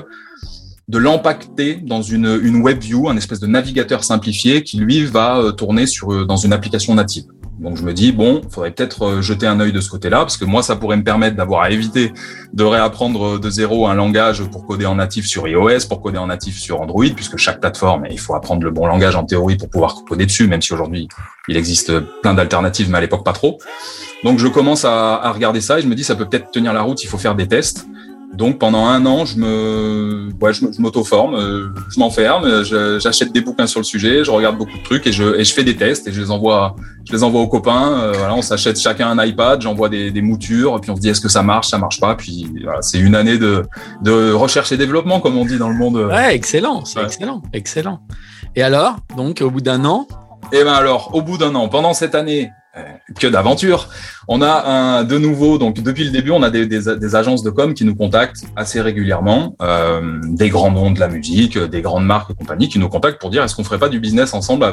S3: de l'impacter dans une, une web view, un espèce de navigateur simplifié qui lui va euh, tourner euh, dans une application native. Donc je me dis bon, faudrait peut-être euh, jeter un œil de ce côté-là parce que moi ça pourrait me permettre d'avoir à éviter de réapprendre de zéro un langage pour coder en natif sur iOS, pour coder en natif sur Android, puisque chaque plateforme, il faut apprendre le bon langage en théorie pour pouvoir coder dessus, même si aujourd'hui il existe plein d'alternatives, mais à l'époque pas trop. Donc je commence à, à regarder ça et je me dis ça peut peut-être tenir la route, il faut faire des tests. Donc pendant un an, je me, ouais, je m'auto-forme, euh, je m'enferme, j'achète des bouquins sur le sujet, je regarde beaucoup de trucs et je, et je fais des tests et je les envoie, je les envoie aux copains. Euh, voilà, on s'achète chacun un iPad, j'envoie des, des, moutures, et puis on se dit est-ce que ça marche, ça marche pas. Puis voilà, c'est une année de, de recherche et développement comme on dit dans le monde.
S2: Ouais, excellent, c'est excellent, excellent. Et alors, donc au bout d'un an?
S3: Et ben alors, au bout d'un an, pendant cette année, euh, que d'aventure. On a un, de nouveau, donc depuis le début, on a des, des, des agences de com qui nous contactent assez régulièrement, euh, des grands noms de la musique, des grandes marques et compagnie qui nous contactent pour dire est-ce qu'on ferait pas du business ensemble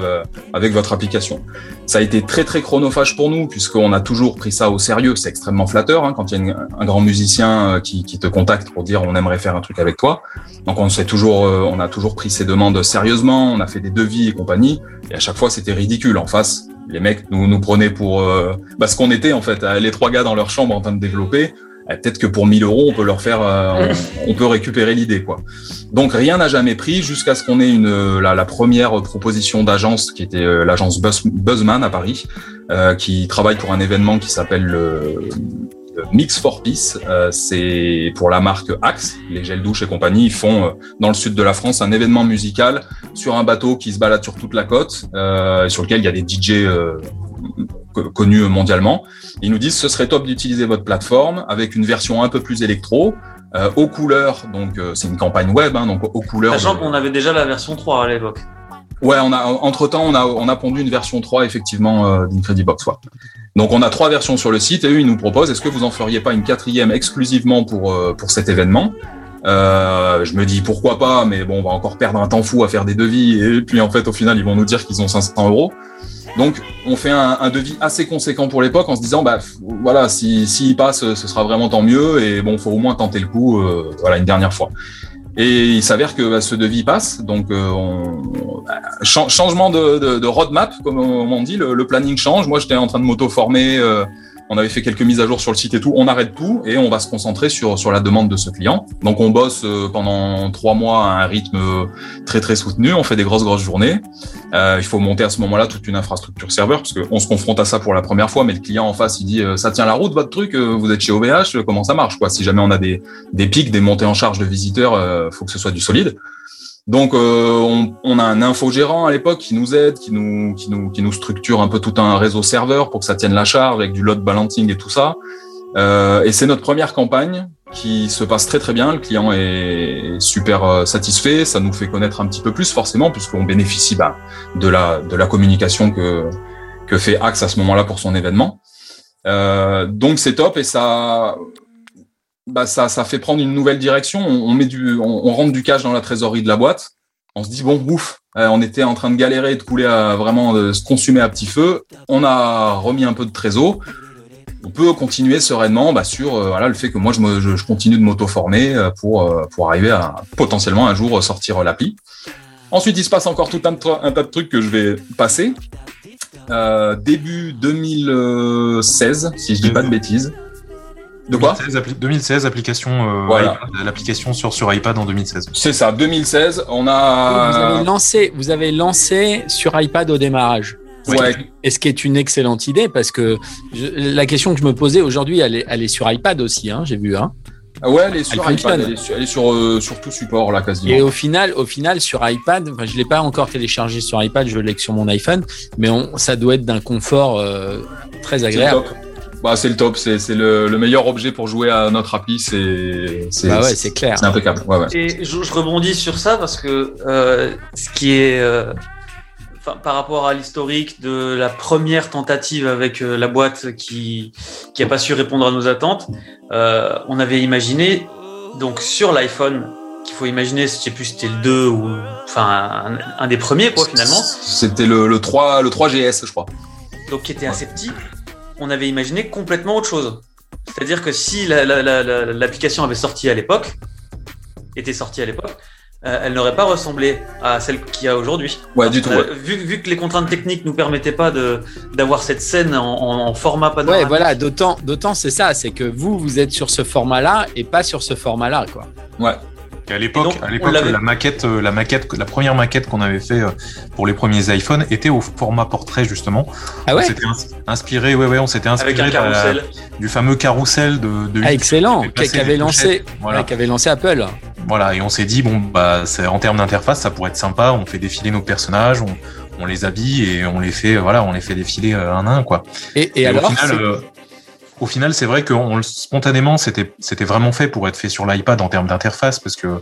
S3: avec, votre application? Ça a été très très chronophage pour nous puisqu'on a toujours pris ça au sérieux. C'est extrêmement flatteur hein, quand il y a un grand musicien euh, qui, qui, te contacte pour dire on aimerait faire un truc avec toi. Donc on sait toujours, on a toujours pris ces demandes sérieusement, on a fait des devis et compagnie. Et à chaque fois c'était ridicule en face les mecs nous, nous prenaient pour euh, bah, ce qu'on était en fait, euh, les trois gars dans leur chambre en train de développer. Euh, peut-être que pour 1000 euros, on peut leur faire, on, peut récupérer l'idée quoi. Donc rien n'a jamais pris jusqu'à ce qu'on ait une la, la, première proposition d'agence qui était l'agence Buzzman à Paris, qui travaille pour un événement qui s'appelle le Mix for Peace. Euh, c'est pour la marque Axe, les gels douche et compagnie. Ils font euh, dans le sud de la France un événement musical sur un bateau qui se balade sur toute la côte, euh, sur lequel il y a des DJ connus mondialement. Ils nous disent ce serait top d'utiliser votre plateforme avec une version un peu plus électro. aux couleurs, donc c'est une campagne web, hein, donc aux couleurs.
S4: Sachant qu'on avait déjà la version 3 à l'époque.
S3: Ouais, on a entre temps on a on a pondu une version 3 effectivement euh, d'Incredibox. Ouais. Donc on a trois versions sur le site et eux ils nous proposent est-ce que vous en feriez pas une quatrième exclusivement pour euh, pour cet événement? Euh, Je me dis pourquoi pas, mais bon on va encore perdre un temps fou à faire des devis et puis en fait au final ils vont nous dire qu'ils ont 500 euros. Donc on fait un, un devis assez conséquent pour l'époque en se disant bah voilà si s'il passe ce sera vraiment tant mieux et bon faut au moins tenter le coup euh, voilà une dernière fois. Et il s'avère que bah, ce devis passe, donc euh, on, changement de, roadmap, comme on dit, le, le planning change. Moi, j'étais en train de m'auto-former, euh, on avait fait quelques mises à jour sur le site et tout. On arrête tout et on va se concentrer sur sur la demande de ce client. Donc, on bosse euh, pendant trois mois à un rythme très très soutenu. On fait des grosses grosses journées. Euh, il faut monter à ce moment-là toute une infrastructure serveur parce qu'on se confronte à ça pour la première fois, mais le client en face il dit ça tient la route votre truc, vous êtes chez OVH, comment ça marche quoi? Si jamais on a des des pics, des montées en charge de visiteurs, faut que ce soit du solide. Donc, euh, on, on, a un infogérant à l'époque qui nous aide, qui nous, qui, nous, qui nous structure un peu tout un réseau serveur pour que ça tienne la charge avec du load balancing et tout ça. Euh, et c'est notre première campagne qui se passe très très bien. Le client est super euh, satisfait. Ça nous fait connaître un petit peu plus forcément puisqu'on bénéficie bah, de la de la communication que que fait Axe à ce moment-là pour son événement. Euh, donc c'est top et ça bah ça, ça fait prendre une nouvelle direction. On, met du, on, rentre du cash dans la trésorerie de la boîte. On se dit bon, ouf, euh, on était en train de galérer, de couler à vraiment de se consumer à petit feu. On a remis un peu de trésor. On peut continuer sereinement bah, sur euh, voilà le fait que moi je, me, je, continue de m'auto-former euh, pour pour arriver à potentiellement un jour sortir l'appli. Ensuite, il se passe encore tout un, un, tas de trucs que je vais passer. début 2016, si je dis pas de bêtises.
S5: De quoi 2016, application, euh, l'application sur, sur iPad en 2016.
S3: C'est ça, 2016, on a.
S2: Vous avez lancé, vous avez lancé sur iPad au démarrage. Ouais. Et ce qui est une excellente idée parce que la question que je me posais aujourd'hui, elle est, elle est sur iPad aussi, hein, j'ai vu. Hein.
S3: Ah ouais, elle est sur iPad, elle est sur, elle est sur, euh, sur, tout support là quasiment.
S2: Et au final, au final sur iPad, enfin, je l'ai pas encore téléchargé sur iPad, je l'ai que sur mon iPhone, mais on, ça doit être d'un confort euh, très agréable.
S3: Bah, c'est le top, c'est le, le, meilleur objet pour jouer à notre appli, c'est
S2: bah ouais, c'est clair.
S3: C'est impeccable. Ouais, ouais.
S4: Et je, je, rebondis sur ça parce que euh, ce qui est euh, par rapport à l'historique de la première tentative avec euh, la boîte qui qui a pas su répondre à nos attentes, euh, on avait imaginé donc sur l'iPhone qu'il faut imaginer, je sais plus c'était le 2 ou enfin un, un des premiers quoi finalement.
S3: C'était le, le 3 le 3GS je crois.
S4: Donc qui était assez petit on avait imaginé complètement autre chose. C'est-à-dire que si l'application avait sorti à l'époque, était sortie à l'époque, euh, elle n'aurait pas ressemblé à celle qu'il y a aujourd'hui.
S3: Ouais, du tout.
S4: Euh, vu, vu, que les contraintes techniques nous permettaient pas de d'avoir cette scène en, en, format panoramique.
S2: Ouais, voilà, d'autant, d'autant c'est ça, c'est que vous, vous êtes sur ce format-là et pas sur ce format-là, quoi.
S3: Ouais.
S5: À l'époque, à l'époque, la maquette, euh, la maquette, la première maquette qu'on avait fait pour les premiers iPhones était au format portrait justement.
S2: Ah ouais.
S5: On s'était inspiré, ouais, ouais, on s'était inspiré la, du fameux carrousel de. de
S2: ah, excellent, qui avait lancé, voilà. qui avait lancé Apple.
S5: Voilà, et on s'est dit, bon, bah, en termes d'interface, ça pourrait être sympa. On fait défiler nos personnages, on, on, les habille et on les fait, voilà, on les fait défiler un à un, quoi.
S2: Et, et, alors,
S5: au final, euh, au final, c'est vrai que on, spontanément, c'était, vraiment fait pour être fait sur l'iPad en termes d'interface, parce que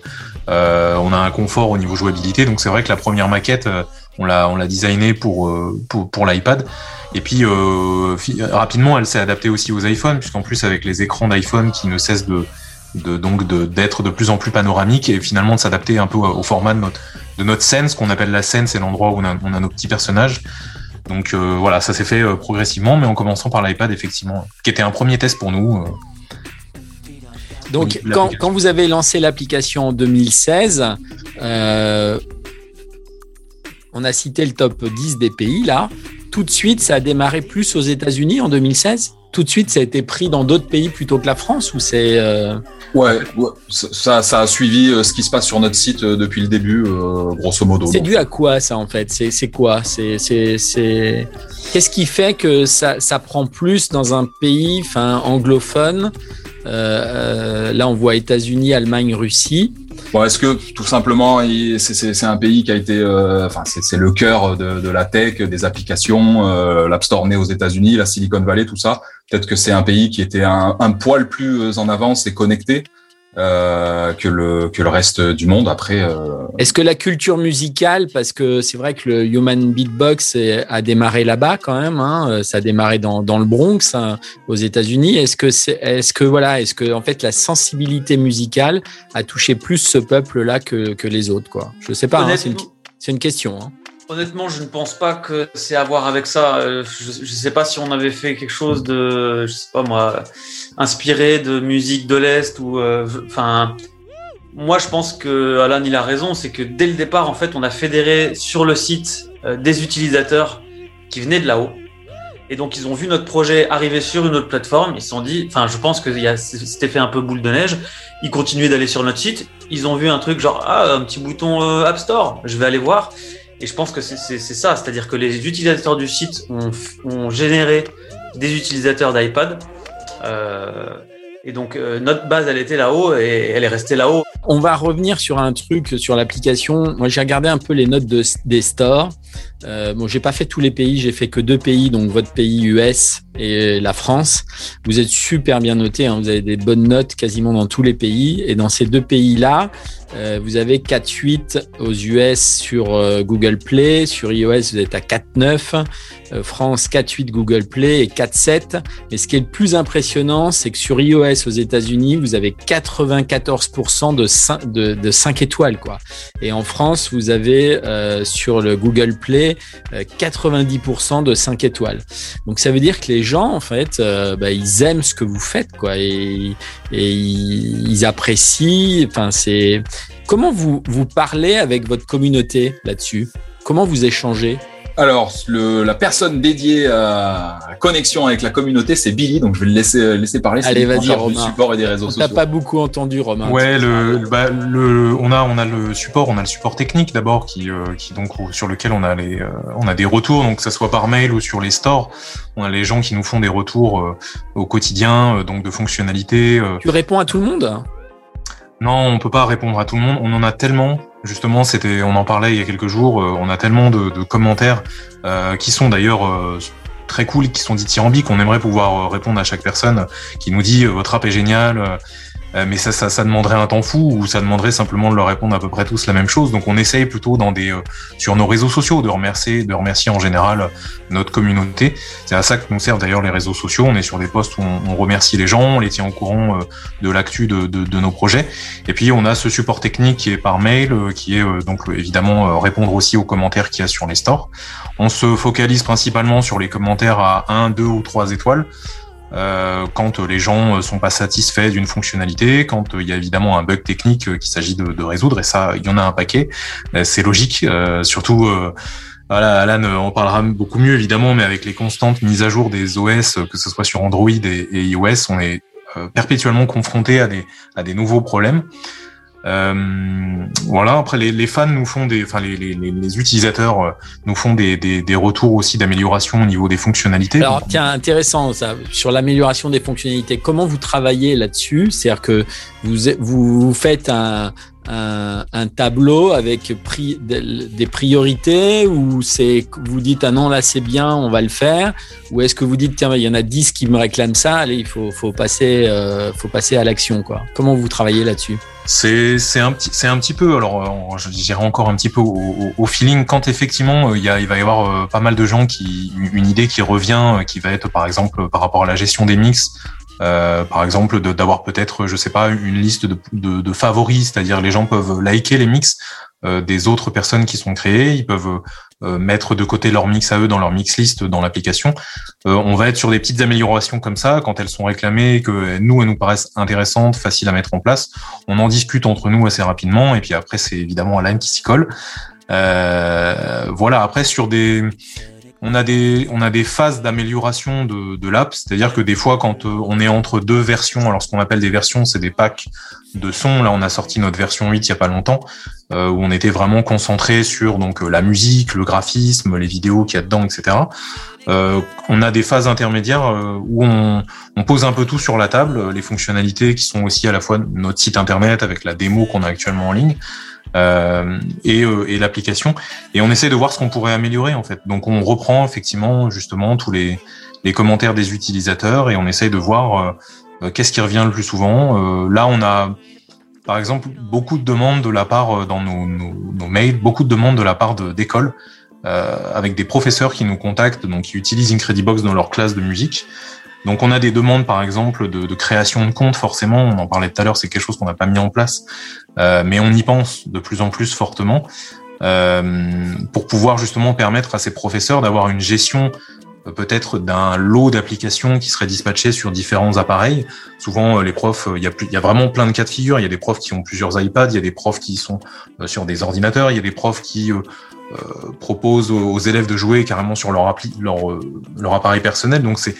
S5: euh, on a un confort au niveau jouabilité. Donc c'est vrai que la première maquette, euh, on l'a, on l'a designé pour, euh, pour, pour l'iPad. Et puis euh, rapidement, elle s'est adaptée aussi aux iPhones, puisqu'en plus avec les écrans d'iPhone qui ne cessent de de, donc d'être de, plus en plus panoramique et finalement de s'adapter un peu au format de notre, de notre scène. Ce qu'on appelle la scène, c'est l'endroit où on a, nos petits personnages. Donc euh, voilà, ça s'est fait euh, progressivement, mais en commençant par l'iPad, effectivement, qui était un premier test pour nous. Euh.
S2: Donc quand, quand, vous avez lancé l'application en 2016, euh, on a cité le top 10 des pays là. Tout de suite, ça a démarré plus aux États-Unis en 2016 tout de suite, ça a été pris dans d'autres pays plutôt que la France ou c'est euh...
S3: ouais, ouais, ça, ça a suivi euh, ce qui se passe sur notre site euh, depuis le début, euh, grosso modo.
S2: C'est dû à quoi ça en fait? C'est quoi? C'est c'est qu'est-ce qui fait que ça, ça prend plus dans un pays, enfin anglophone euh, Là, on voit États-Unis, Allemagne, Russie.
S3: Bon, est-ce que tout simplement, c'est un pays qui a été, euh, c'est le cœur de, la tech, des applications, euh, l'App Store né aux États-Unis, la Silicon Valley, tout ça. Peut-être que c'est un pays qui était un, un, poil plus en avance et connecté euh, que le que le reste du monde. Après, euh...
S2: est-ce que la culture musicale, parce que c'est vrai que le Human Beatbox a démarré là-bas quand même, hein, ça a démarré dans, dans le Bronx hein, aux États-Unis. Est-ce que c'est, est-ce que voilà, est-ce que en fait la sensibilité musicale a touché plus ce peuple-là que, que les autres, quoi? Je sais pas, hein, c'est, une, c'est une question.
S4: Honnêtement, je ne pense pas que c'est à voir avec ça. Euh, je ne sais pas si on avait fait quelque chose de, je sais pas moi, inspiré de musique de l'Est ou, euh, enfin, moi je pense que Alan il a raison, c'est que dès le départ en fait on a fédéré sur le site euh, des utilisateurs qui venaient de là-haut. Et donc ils ont vu notre projet arriver sur une autre plateforme, ils se sont dit, enfin je pense que c'était fait un peu boule de neige, ils continuaient d'aller sur notre site, ils ont vu un truc genre ah un petit bouton App Store, je vais aller voir et je pense que c'est ça, c'est-à-dire que les utilisateurs du site ont, ont généré des utilisateurs d'iPad. Euh, et donc euh, notre base, elle était là-haut et elle est restée là-haut.
S2: On va revenir sur un truc sur l'application. Moi, j'ai regardé un peu les notes de, des stores. Euh, bon, j'ai pas fait tous les pays, j'ai fait que deux pays, donc votre pays US et la France. Vous êtes super bien noté, hein, vous avez des bonnes notes quasiment dans tous les pays. Et dans ces deux pays-là, euh, vous avez 4.8 aux US sur euh, Google Play, sur iOS vous êtes à 4.9, euh, France 4.8 Google Play et 4.7. Mais ce qui est le plus impressionnant, c'est que sur iOS aux États-Unis, vous avez 94% de 5, de, de 5 étoiles. quoi. Et en France, vous avez euh, sur le Google Play 90% de 5 étoiles. Donc ça veut dire que les gens, en fait, bah, ils aiment ce que vous faites, quoi, et, ils, ils apprécient. Comment vous, vous parlez avec votre communauté là-dessus? Comment vous échangez?
S3: Alors, le, la personne dédiée à la connexion avec la communauté, c'est Billy, donc je vais le laisser, laisser parler.
S2: Allez, vas-y,
S3: Romain. Du support et des réseaux sociaux.
S2: T'as pas beaucoup entendu, Romain.
S5: Ouais, le, bah, le, on a, on a le support, on a le support technique d'abord, qui, euh, qui donc sur lequel on a les, euh, on a des retours, donc que ça soit par mail ou sur les stores. On a les gens qui nous font des retours euh, au quotidien, donc de fonctionnalités.
S2: Tu réponds à tout le monde?
S5: Non, on peut pas répondre à tout le monde. On en a tellement. Justement, c'était, on en parlait il y a quelques jours. Euh, on a tellement de, commentaires euh, qui sont d'ailleurs euh, très cool, qui sont dithyrambiques. On aimerait pouvoir répondre à chaque personne qui nous dit votre app est génial euh, mais ça, ça, ça, demanderait un temps fou ou ça demanderait simplement de leur répondre à peu près tous la même chose. Donc on essaye plutôt dans des euh, sur nos réseaux sociaux de remercier, de remercier en général notre communauté. C'est à ça que nous servent d'ailleurs les réseaux sociaux. On est sur des posts où on, on remercie les gens, on les tient au courant euh, de l'actu de, de, de, nos projets. Et puis on a ce support technique qui est par mail, qui est donc évidemment répondre aussi aux commentaires qu'il y a sur les stores. On se focalise principalement sur les commentaires à 1, 2 ou 3 étoiles. Quand les gens sont pas satisfaits d'une fonctionnalité, quand il y a évidemment un bug technique qu'il s'agit de, de, résoudre, et ça, il y en a un paquet, c'est logique, surtout voilà, Alan en parlera beaucoup mieux évidemment, mais avec les constantes mises à jour des OS, que ce soit sur Android et, iOS, on est euh, perpétuellement confronté à des, à des nouveaux problèmes. Euh, voilà. Après, les, les, fans nous font des, enfin les, les, les utilisateurs euh, nous font des, des, des retours aussi d'amélioration au niveau des fonctionnalités.
S2: Alors, tiens, intéressant ça sur l'amélioration des fonctionnalités. Comment vous travaillez là-dessus? C'est-à-dire que vous vous faites un, un, tableau avec des priorités ou c'est vous dites ah non là c'est bien on va le faire. Ou est-ce que vous dites tiens il y en a 10 qui me réclament ça allez il faut, faut passer euh, faut passer à l'action quoi. Comment vous travaillez là-dessus?
S5: C'est c'est un petit c'est un petit peu alors euh, je dirais encore un petit peu au, au, feeling quand effectivement euh, il y a il va y avoir pas mal de gens qui une idée qui revient qui va être par exemple par rapport à la gestion des mix euh, par exemple, d'avoir peut-être, je sais pas, une liste de, de, favoris, c'est-à-dire les gens peuvent liker les mix euh, des autres personnes qui sont créées, ils peuvent euh, mettre de côté leur mix à eux dans leur mix list dans l'application. on va être sur des petites améliorations comme ça quand elles sont réclamées, que nous elles nous paraissent intéressantes, faciles à mettre en place. On en discute entre nous assez rapidement et puis après c'est évidemment Alan qui s'y colle. voilà. Après sur des on a des, on a des phases d'amélioration de, de l'app, c'est-à-dire que des fois, quand euh, on est entre deux versions, alors ce qu'on appelle des versions, c'est des packs de sons. Là, on a sorti notre version 8 il y a pas longtemps, euh, où on était vraiment concentré sur donc euh, la musique, le graphisme, les vidéos qu'il y a dedans, etc. On a des phases intermédiaires où on, pose un peu tout sur la table, les fonctionnalités qui sont aussi à la fois notre site internet avec la démo qu'on a actuellement en ligne, euh, et, euh, et l'application. Et on essaie de voir ce qu'on pourrait améliorer en fait. Donc on reprend effectivement justement tous les, les commentaires des utilisateurs et on essaye de voir euh, qu'est-ce qui revient le plus souvent. là, on a par exemple beaucoup de demandes de la part dans nos, nos, mails, beaucoup de demandes de la part d'écoles. Euh, avec des professeurs qui nous contactent, donc qui utilisent Incredibox dans leur classe de musique, donc on a des demandes par exemple de, création de compte, forcément, on en parlait tout à l'heure, c'est quelque chose qu'on n'a pas mis en place, euh, mais on y pense de plus en plus fortement euh, pour pouvoir justement permettre à ces professeurs d'avoir une gestion euh, peut-être d'un lot d'applications qui seraient dispatchées sur différents appareils. Souvent, les profs, il y, a vraiment plein de cas de figure. Il y a des profs qui ont plusieurs iPads, il y a des profs qui sont sur des ordinateurs, il y a des profs qui proposent aux élèves de jouer carrément sur leur, appli, leur, leur appareil personnel. Donc c'est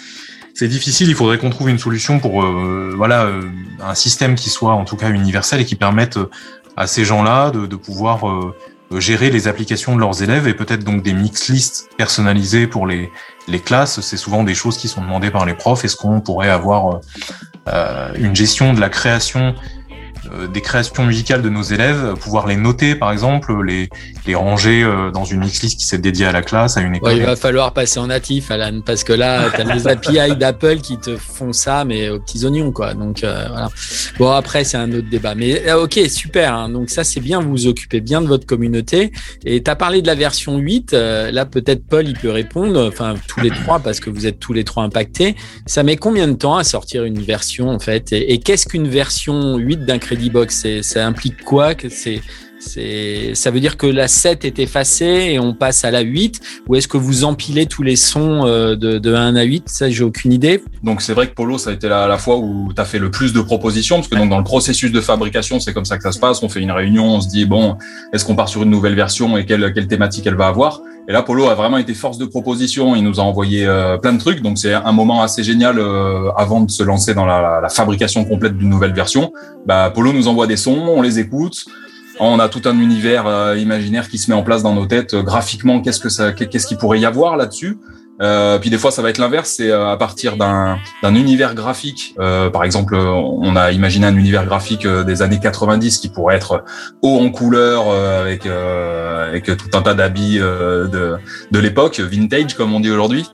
S5: c'est difficile. Il faudrait qu'on trouve une solution pour euh, voilà euh, un système qui soit en tout cas universel et qui permette euh, à ces gens-là de, de, pouvoir gérer les applications de leurs élèves et peut-être donc des mix lists personnalisées pour les, les classes. C'est souvent des choses qui sont demandées par les profs. Est-ce qu'on pourrait avoir une gestion de la création euh, des créations musicales de nos élèves, pouvoir les noter par exemple, les, les ranger euh, dans une mixlist qui s'est dédiée à la classe, à une école.
S2: il va falloir passer en natif, Alan, parce que là, tu as les API d'Apple qui te font ça, mais aux petits oignons, quoi. Donc euh, voilà. Bon, après, c'est un autre débat. Mais ok, super. Hein. Donc ça, c'est bien, vous vous occupez bien de votre communauté. Et tu as parlé de la version 8. là, peut-être Paul, il peut répondre, enfin tous les trois, parce que vous êtes tous les trois impactés. Ça met combien de temps à sortir une version, en fait? Et, et qu'est-ce qu'une version 8 d'un Box, ça implique quoi que c'est, ça veut dire que la 7 est effacée et on passe à la 8 ou est-ce que vous empilez tous les sons euh, de, de 1 à 8 Ça, j'ai aucune idée.
S3: Donc, c'est vrai que Polo, ça a été la, la fois où tu as fait le plus de propositions parce que donc, dans le processus de fabrication, c'est comme ça que ça se passe. On fait une réunion, on se dit, bon, est-ce qu'on part sur une nouvelle version et quelle, quelle thématique elle va avoir? Et là, Polo a vraiment été force de proposition. Il nous a envoyé euh, plein de trucs. Donc, c'est un moment assez génial euh, avant de se lancer dans la, fabrication complète d'une nouvelle version. Bah, Polo nous envoie des sons, on les écoute. On a tout un univers euh, imaginaire qui se met en place dans nos têtes. graphiquement, qu'est-ce que ça, qu'est-ce qu'il pourrait y avoir là-dessus? Euh, puis des fois, ça va être l'inverse. C'est euh, à partir d'un univers graphique. Euh, par exemple, on a imaginé un univers graphique euh, des années 90 qui pourrait être haut en couleur avec avec tout un tas d'habits de de l'époque, vintage comme on dit aujourd'hui.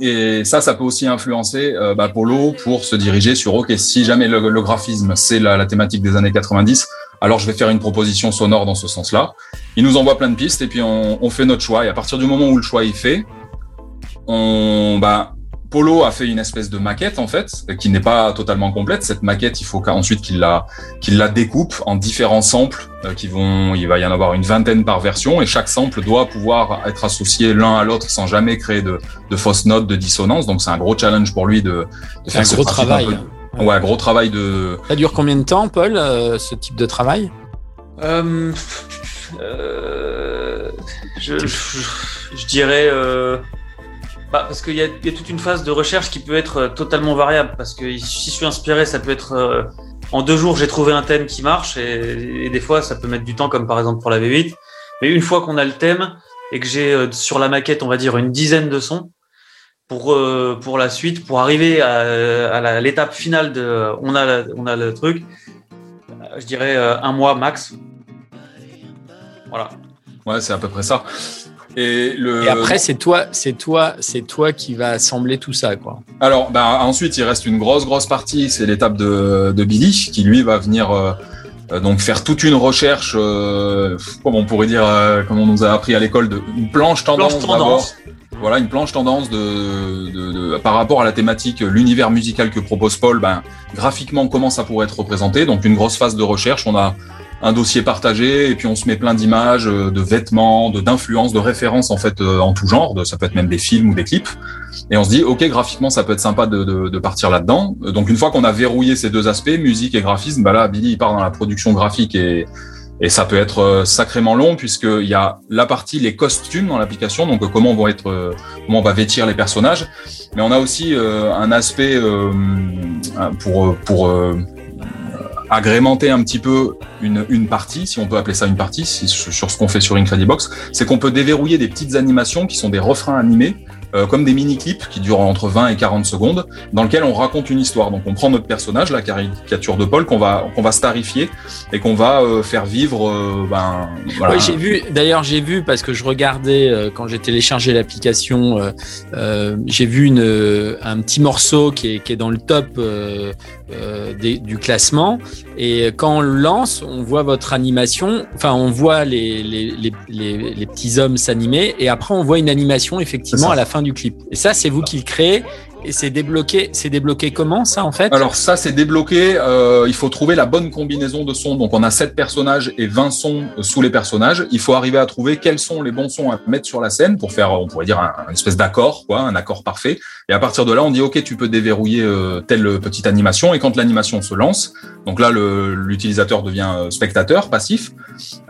S3: Et ça, ça peut aussi influencer euh, bah, Polo pour se diriger sur OK, si jamais le, le graphisme c'est la, la, thématique des années 90, alors je vais faire une proposition sonore dans ce sens-là. Il nous envoie plein de pistes et puis on, on, fait notre choix. Et à partir du moment où le choix est fait, on, bah, Polo a fait une espèce de maquette en fait, qui n'est pas totalement complète. Cette maquette, il faut qu'ensuite qu'il la, qu'il la découpe en différents samples euh, qui vont, il va y en avoir une vingtaine par version et chaque sample doit pouvoir être associé l'un à l'autre sans jamais créer de, de fausses notes, de dissonance. Donc c'est un gros challenge pour lui de, de
S2: faire un
S3: ce
S2: gros travail.
S3: un peu- Ouais, gros travail de.
S2: Ça dure combien de temps, Paul, euh, ce type de travail?
S4: Euh, euh, je, je, je dirais. Euh, bah, parce qu'il y, a- il y a toute une phase de recherche qui peut être totalement variable. Parce que si je suis inspiré, ça peut être. euh, en deux jours, j'ai trouvé un thème qui marche. Et, et des fois, ça peut mettre du temps, comme par exemple pour la V8. Mais une fois qu'on a le thème et que j'ai euh, sur la maquette, on va dire, une dizaine de sons. Pour, euh, pour la suite, pour arriver à, à l'étape finale de on a, la- on a le truc, euh, je dirais euh, un mois max. Voilà.
S3: Ouais, c'est à peu près ça. Et le.
S2: Et après, c'est toi, c'est toi, c'est toi qui va assembler tout ça, quoi.
S3: Alors, bah, ensuite, il reste une grosse, grosse partie, c'est l'étape de, de Billy, qui lui va venir euh, donc faire toute une recherche, euh, comme on pourrait dire, euh, comme on nous a appris à l'école, de une planche tendance.
S4: Planche tendance.
S3: Voilà, une planche tendance de, par rapport à la thématique, l'univers musical que propose Paul. Ben, graphiquement, comment ça pourrait être représenté Donc, une grosse phase de recherche. On a un dossier partagé et puis on se met plein d'images, euh, de vêtements, de d'influences, de références en fait euh, en tout genre. Ça peut être même des films ou des clips. Et on se dit, ok, graphiquement, ça peut être sympa de, de, partir là-dedans. Euh, Donc une fois qu'on a verrouillé ces deux aspects, musique et graphisme, bah là, Billy il part dans la production graphique et et ça peut être euh, sacrément long puisqu'il y a la partie les costumes dans l'application, donc euh, comment vont être, euh, comment on va vêtir les personnages. Mais on a aussi un aspect pour pour agrémenter un petit peu une, une partie, si on peut appeler ça une partie, si- sur sur ce qu'on fait sur Incredibox, c'est qu'on peut déverrouiller des petites animations qui sont des refrains animés, euh, comme des mini-clips qui durent entre 20 et 40 secondes, dans lesquels on raconte une histoire. Donc on prend notre personnage, la caricature de Paul, qu'on va, starifier et qu'on va euh, faire vivre. euh, ben.
S2: Oui, j'ai vu. D'ailleurs, j'ai vu parce que je regardais quand j'ai téléchargé l'application. j'ai vu un petit morceau qui est dans le top euh, des- du classement. Et quand on le lance, on voit votre animation. Enfin, on voit les, les, les, les, petits hommes s'animer. Et après, on voit une animation effectivement à la fin du clip. Et ça, c'est vous qui le créez. Et c'est débloqué. C'est débloqué comment ça en fait?
S3: Alors ça, c'est débloqué. euh, il faut trouver la bonne combinaison de sons. Donc on a 7 personnages et 20 sons euh, sous les personnages. Il faut arriver à trouver quels sont les bons sons à mettre sur la scène pour faire, on pourrait dire, un, un espèce d'accord, quoi, un accord parfait. Et à partir de là, on dit, OK, tu peux déverrouiller euh, telle petite animation. Et quand l'animation se lance, donc là, l'utilisateur devient euh, spectateur, passif.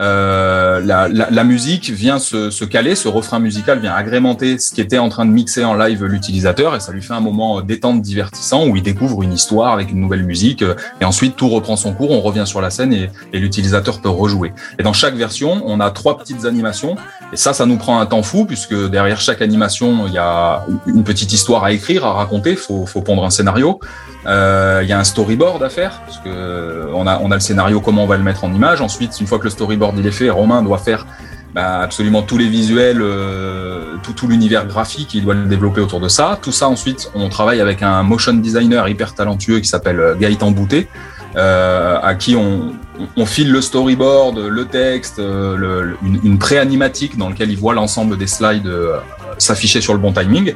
S3: Euh, la, la, la musique vient se, se caler, ce refrain musical vient agrémenter ce qui était en train de mixer en live l'utilisateur et ça lui fait un moment euh, détente, divertissant où il découvre une histoire avec une nouvelle musique euh, et ensuite tout reprend son cours, on revient sur la scène et, et l'utilisateur peut rejouer. Et dans chaque version, on a trois petites animations et ça, ça nous prend un temps fou puisque derrière chaque animation, il y a une petite histoire à écrire, à raconter, faut, faut pondre un scénario. Euh, Il y a un storyboard à faire parce que euh, on a le scénario comment on va le mettre en image. Ensuite, une fois que le storyboard il est fait, Romain doit faire bah, absolument tous les visuels, euh, tout l'univers graphique. Il doit le développer autour de ça. Tout ça ensuite, on travaille avec un motion designer hyper talentueux qui s'appelle Gaëtan Boutet. À qui on, on file le storyboard, le texte, euh, le- une, une pré-animatique dans lequel il voit l'ensemble des slides euh, s'afficher sur le bon timing.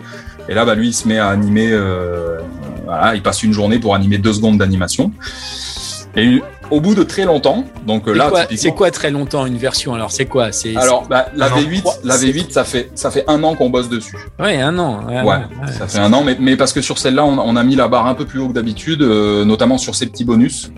S3: Et là, bah, lui, il se met à animer. euh, voilà, il passe une journée pour animer deux secondes d'animation. Et au bout de très longtemps, donc euh,
S2: C'est
S3: là,
S2: quoi,
S3: typiquement-
S2: c'est quoi très longtemps une version Alors c'est quoi? C'est
S3: alors bah, la
S5: Un an.
S3: V8, la V8, ça fait ça fait un an qu'on bosse dessus.
S2: ouais un an. Ouais,
S3: Ouais,
S2: ouais.
S3: ça fait un an, mais, mais parce que sur celle-là, on, on a mis la barre un peu plus haut que d'habitude, euh, notamment sur ces petits bonus.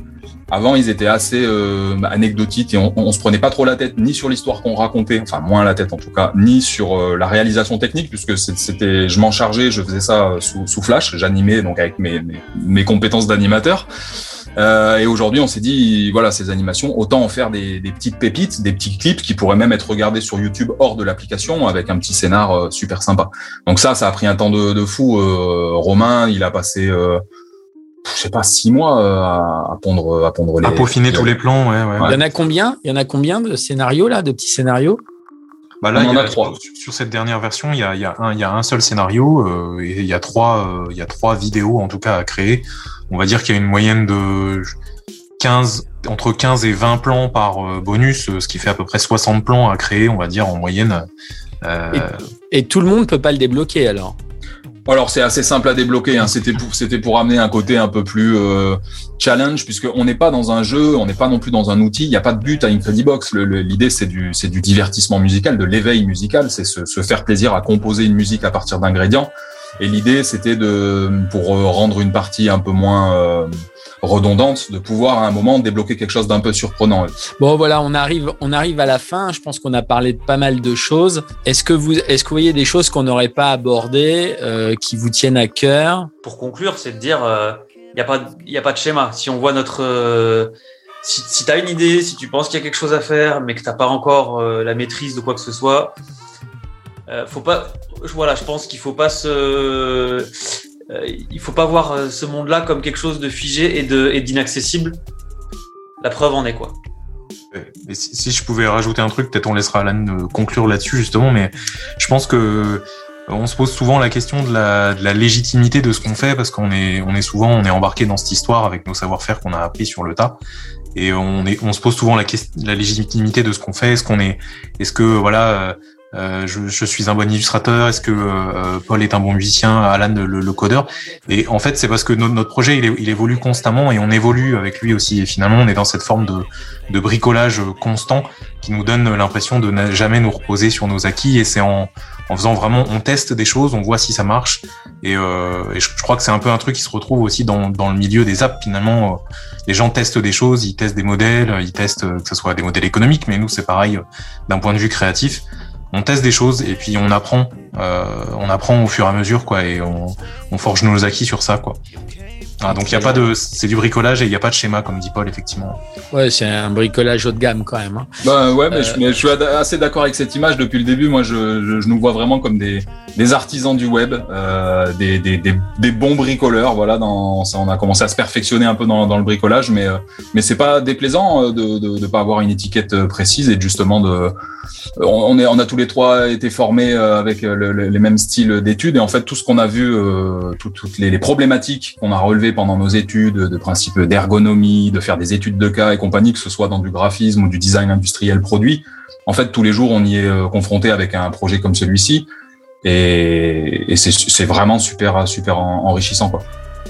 S3: Avant, ils étaient assez euh, bah, anecdotiques et on, on se prenait pas trop la tête ni sur l'histoire qu'on racontait, enfin moins la tête en tout cas, ni sur euh, la réalisation technique, puisque c'était, je m'en chargeais, je faisais ça euh, sous, sous Flash, j'animais donc avec mes, mes, mes compétences d'animateur. Euh, et aujourd'hui, on s'est dit, voilà, ces animations, autant en faire des, des petites pépites, des petits clips qui pourraient même être regardés sur YouTube hors de l'application avec un petit scénar euh, super sympa. Donc ça, ça a pris un temps de, de fou. Euh, Romain, il a passé, je sais pas, six mois euh, à, à pondre, à pondre les.
S5: À peaufiner tous les plans, ouais, ouais.
S2: Il y en a combien Il y en a combien de scénarios là, de petits scénarios?
S5: Bah là,
S3: On en
S5: il y
S3: a trois.
S5: Sur, sur cette dernière version, il y a, il y a un, il y a un seul scénario euh, et il y a trois, euh, il y a trois vidéos en tout cas à créer. On va dire qu'il y a une moyenne de 15, entre 15 et 20 plans par bonus, ce qui fait à peu près 60 plans à créer, on va dire en moyenne. Euh,
S2: Et tout le monde peut pas le débloquer alors?
S3: Alors c'est assez simple à débloquer. Hein. C'était pour c'était amener un côté un peu plus euh, challenge puisque on n'est pas dans un jeu, on n'est pas non plus dans un outil. Il n'y a pas de but à Incredibox. L'idée c'est du c'est du divertissement musical, de l'éveil musical. C'est se, se, faire plaisir à composer une musique à partir d'ingrédients. Et l'idée c'était de pour euh, rendre une partie un peu moins euh, redondante de pouvoir à un moment débloquer quelque chose d'un peu surprenant.
S2: Bon voilà, on arrive, on arrive à la fin. Je pense qu'on a parlé de pas mal de choses. Est-ce que vous, est-ce que vous voyez des choses qu'on n'aurait pas abordées, euh, qui vous tiennent à cœur?
S4: Pour conclure, c'est de dire, il euh, n'y a pas, il a pas de schéma. Si on voit notre euh, si, si tu as une idée, si tu penses qu'il y a quelque chose à faire, mais que tu n'as pas encore euh, la maîtrise de quoi que ce soit, euh, faut pas. Voilà, je pense qu'il faut pas se euh, il faut pas voir euh, ce monde-là comme quelque chose de figé et d'inaccessible. La preuve en est quoi.
S5: Si, je pouvais rajouter un truc, peut-être on laissera Alan euh, conclure là-dessus justement, mais je pense que on se pose souvent la question de la, légitimité de ce qu'on fait parce qu'on est, souvent on est embarqué dans cette histoire avec nos savoir-faire qu'on a appris sur le tas et on, se pose souvent la, la légitimité de ce qu'on fait. Est-ce qu'on est, est-ce que voilà, euh, je, je, suis un bon illustrateur. Est-ce que euh, Paul est un bon musicien? Alan le, le codeur Et en fait, c'est parce que notre, notre projet il, il, évolue constamment et on évolue avec lui aussi. Et finalement, on est dans cette forme de, de bricolage constant qui nous donne l'impression de ne jamais nous reposer sur nos acquis. Et c'est en, en faisant vraiment, on teste des choses, on voit si ça marche. Et, euh, et je, je, crois que c'est un peu un truc qui se retrouve aussi dans, dans le milieu des apps. Finalement, les gens testent des choses, ils testent des modèles, ils testent que ce soit des modèles économiques, mais nous c'est pareil d'un point de vue créatif on teste des choses et puis on apprend, euh, on apprend au fur et à mesure quoi, et on, on forge nos acquis sur ça quoi. Ah, donc il y a pas de, c'est du bricolage et il n'y a pas de schéma comme dit Paul effectivement.
S2: Ouais, c'est un bricolage haut de gamme quand même. Hein.
S3: Bah ouais, mais, euh... je, mais, je, suis assez d'accord avec cette image depuis le début. Moi, je, je, je, nous vois vraiment comme des, des artisans du web, euh, des, des, des, des, bons bricoleurs. Voilà, dans, ça, on a commencé à se perfectionner un peu dans, dans le bricolage, mais euh, mais c'est pas déplaisant euh, de, de, de pas avoir une étiquette euh, précise et justement de, on, est, on a tous les trois été formés avec le, le, les mêmes styles d'études et en fait tout ce qu'on a vu, tout, toutes les, les problématiques qu'on a relevées pendant nos études, de principes d'ergonomie, de faire des études de cas et compagnie, que ce soit dans du graphisme ou du design industriel produit. En fait, tous les jours, on y est confronté avec un projet comme celui-ci. Et, et c'est vraiment super, super enrichissant, quoi.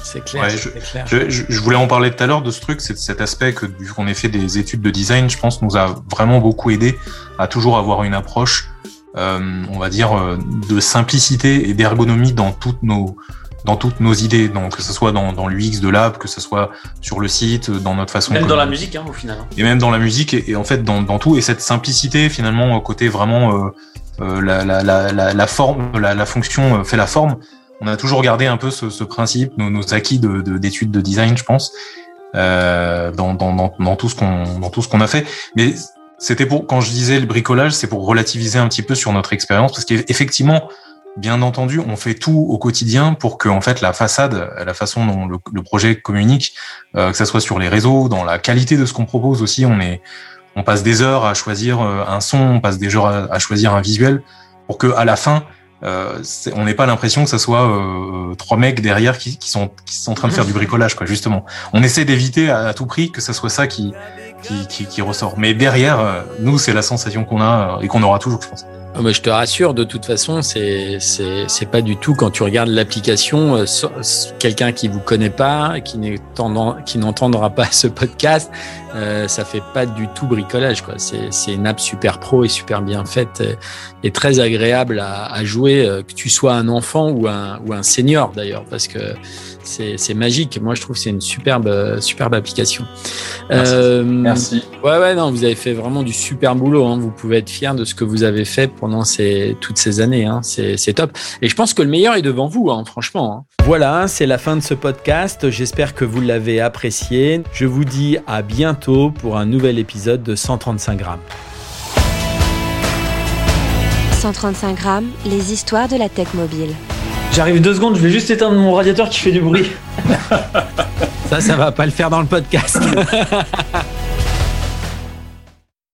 S2: C'est clair,
S5: ouais, je,
S2: clair.
S5: Je, je, voulais en parler tout à l'heure de ce truc, c'est cet aspect que vu qu'on ait fait des études de design, je pense nous a vraiment beaucoup aidé à toujours avoir une approche, euh, on va dire, de simplicité et d'ergonomie dans toutes nos dans toutes nos idées, donc que ce soit dans, dans l'UX de l'app, que ce soit sur le site, dans notre façon.
S4: Même dans la musique, hein, au final.
S5: Et même dans la musique, et, et en fait dans, dans, tout, et cette simplicité finalement côté vraiment euh, euh, la, la, la, la, forme, la, la fonction fait la forme. On a toujours gardé un peu ce, ce principe, nos, nos acquis d'études de, de, design, je pense, euh, dans, dans, dans, dans tout ce qu'on dans tout ce qu'on a fait. Mais c'était pour quand je disais le bricolage, c'est pour relativiser un petit peu sur notre expérience, parce qu'effectivement, bien entendu, on fait tout au quotidien pour que en fait la façade, la façon dont le, projet communique, euh, que ça soit sur les réseaux, dans la qualité de ce qu'on propose aussi, on est on passe des heures à choisir un son, on passe des heures à, choisir un visuel pour que à la fin euh, on n'ait pas l'impression que ce soit euh, trois mecs derrière qui, sont qui sont en train de faire du bricolage quoi justement. On essaie d'éviter à, tout prix que ce soit ça qui qui, qui, ressort. Mais derrière euh, nous c'est la sensation qu'on a et qu'on aura toujours je pense
S2: mais je te rassure, de toute façon, c'est c'est pas du tout quand tu regardes l'application, euh, quelqu'un qui vous connaît pas, qui n'entendra pas ce podcast, euh, ça fait pas du tout bricolage quoi. C'est une app super pro et super bien faite et, et très agréable à, à, jouer, euh, que tu sois un enfant ou un ou un senior d'ailleurs, parce que c'est magique. Moi, je trouve que c'est une superbe superbe application.
S3: Merci. Euh, Merci.
S2: Ouais ouais non, vous avez fait vraiment du super boulot. Hein. Vous pouvez être fier de ce que vous avez fait pendant ces, toutes ces années. Hein. C'est top. Et je pense que le meilleur est devant vous, hein, franchement. Hein. Voilà, c'est la fin de ce podcast. J'espère que vous l'avez apprécié. Je vous dis à bientôt pour un nouvel épisode de 135 grammes.
S1: 135 grammes, les histoires de la tech mobile.
S4: J'arrive deux secondes, je vais juste éteindre mon radiateur qui fait du bruit.
S2: ça, ça va pas le faire dans le podcast.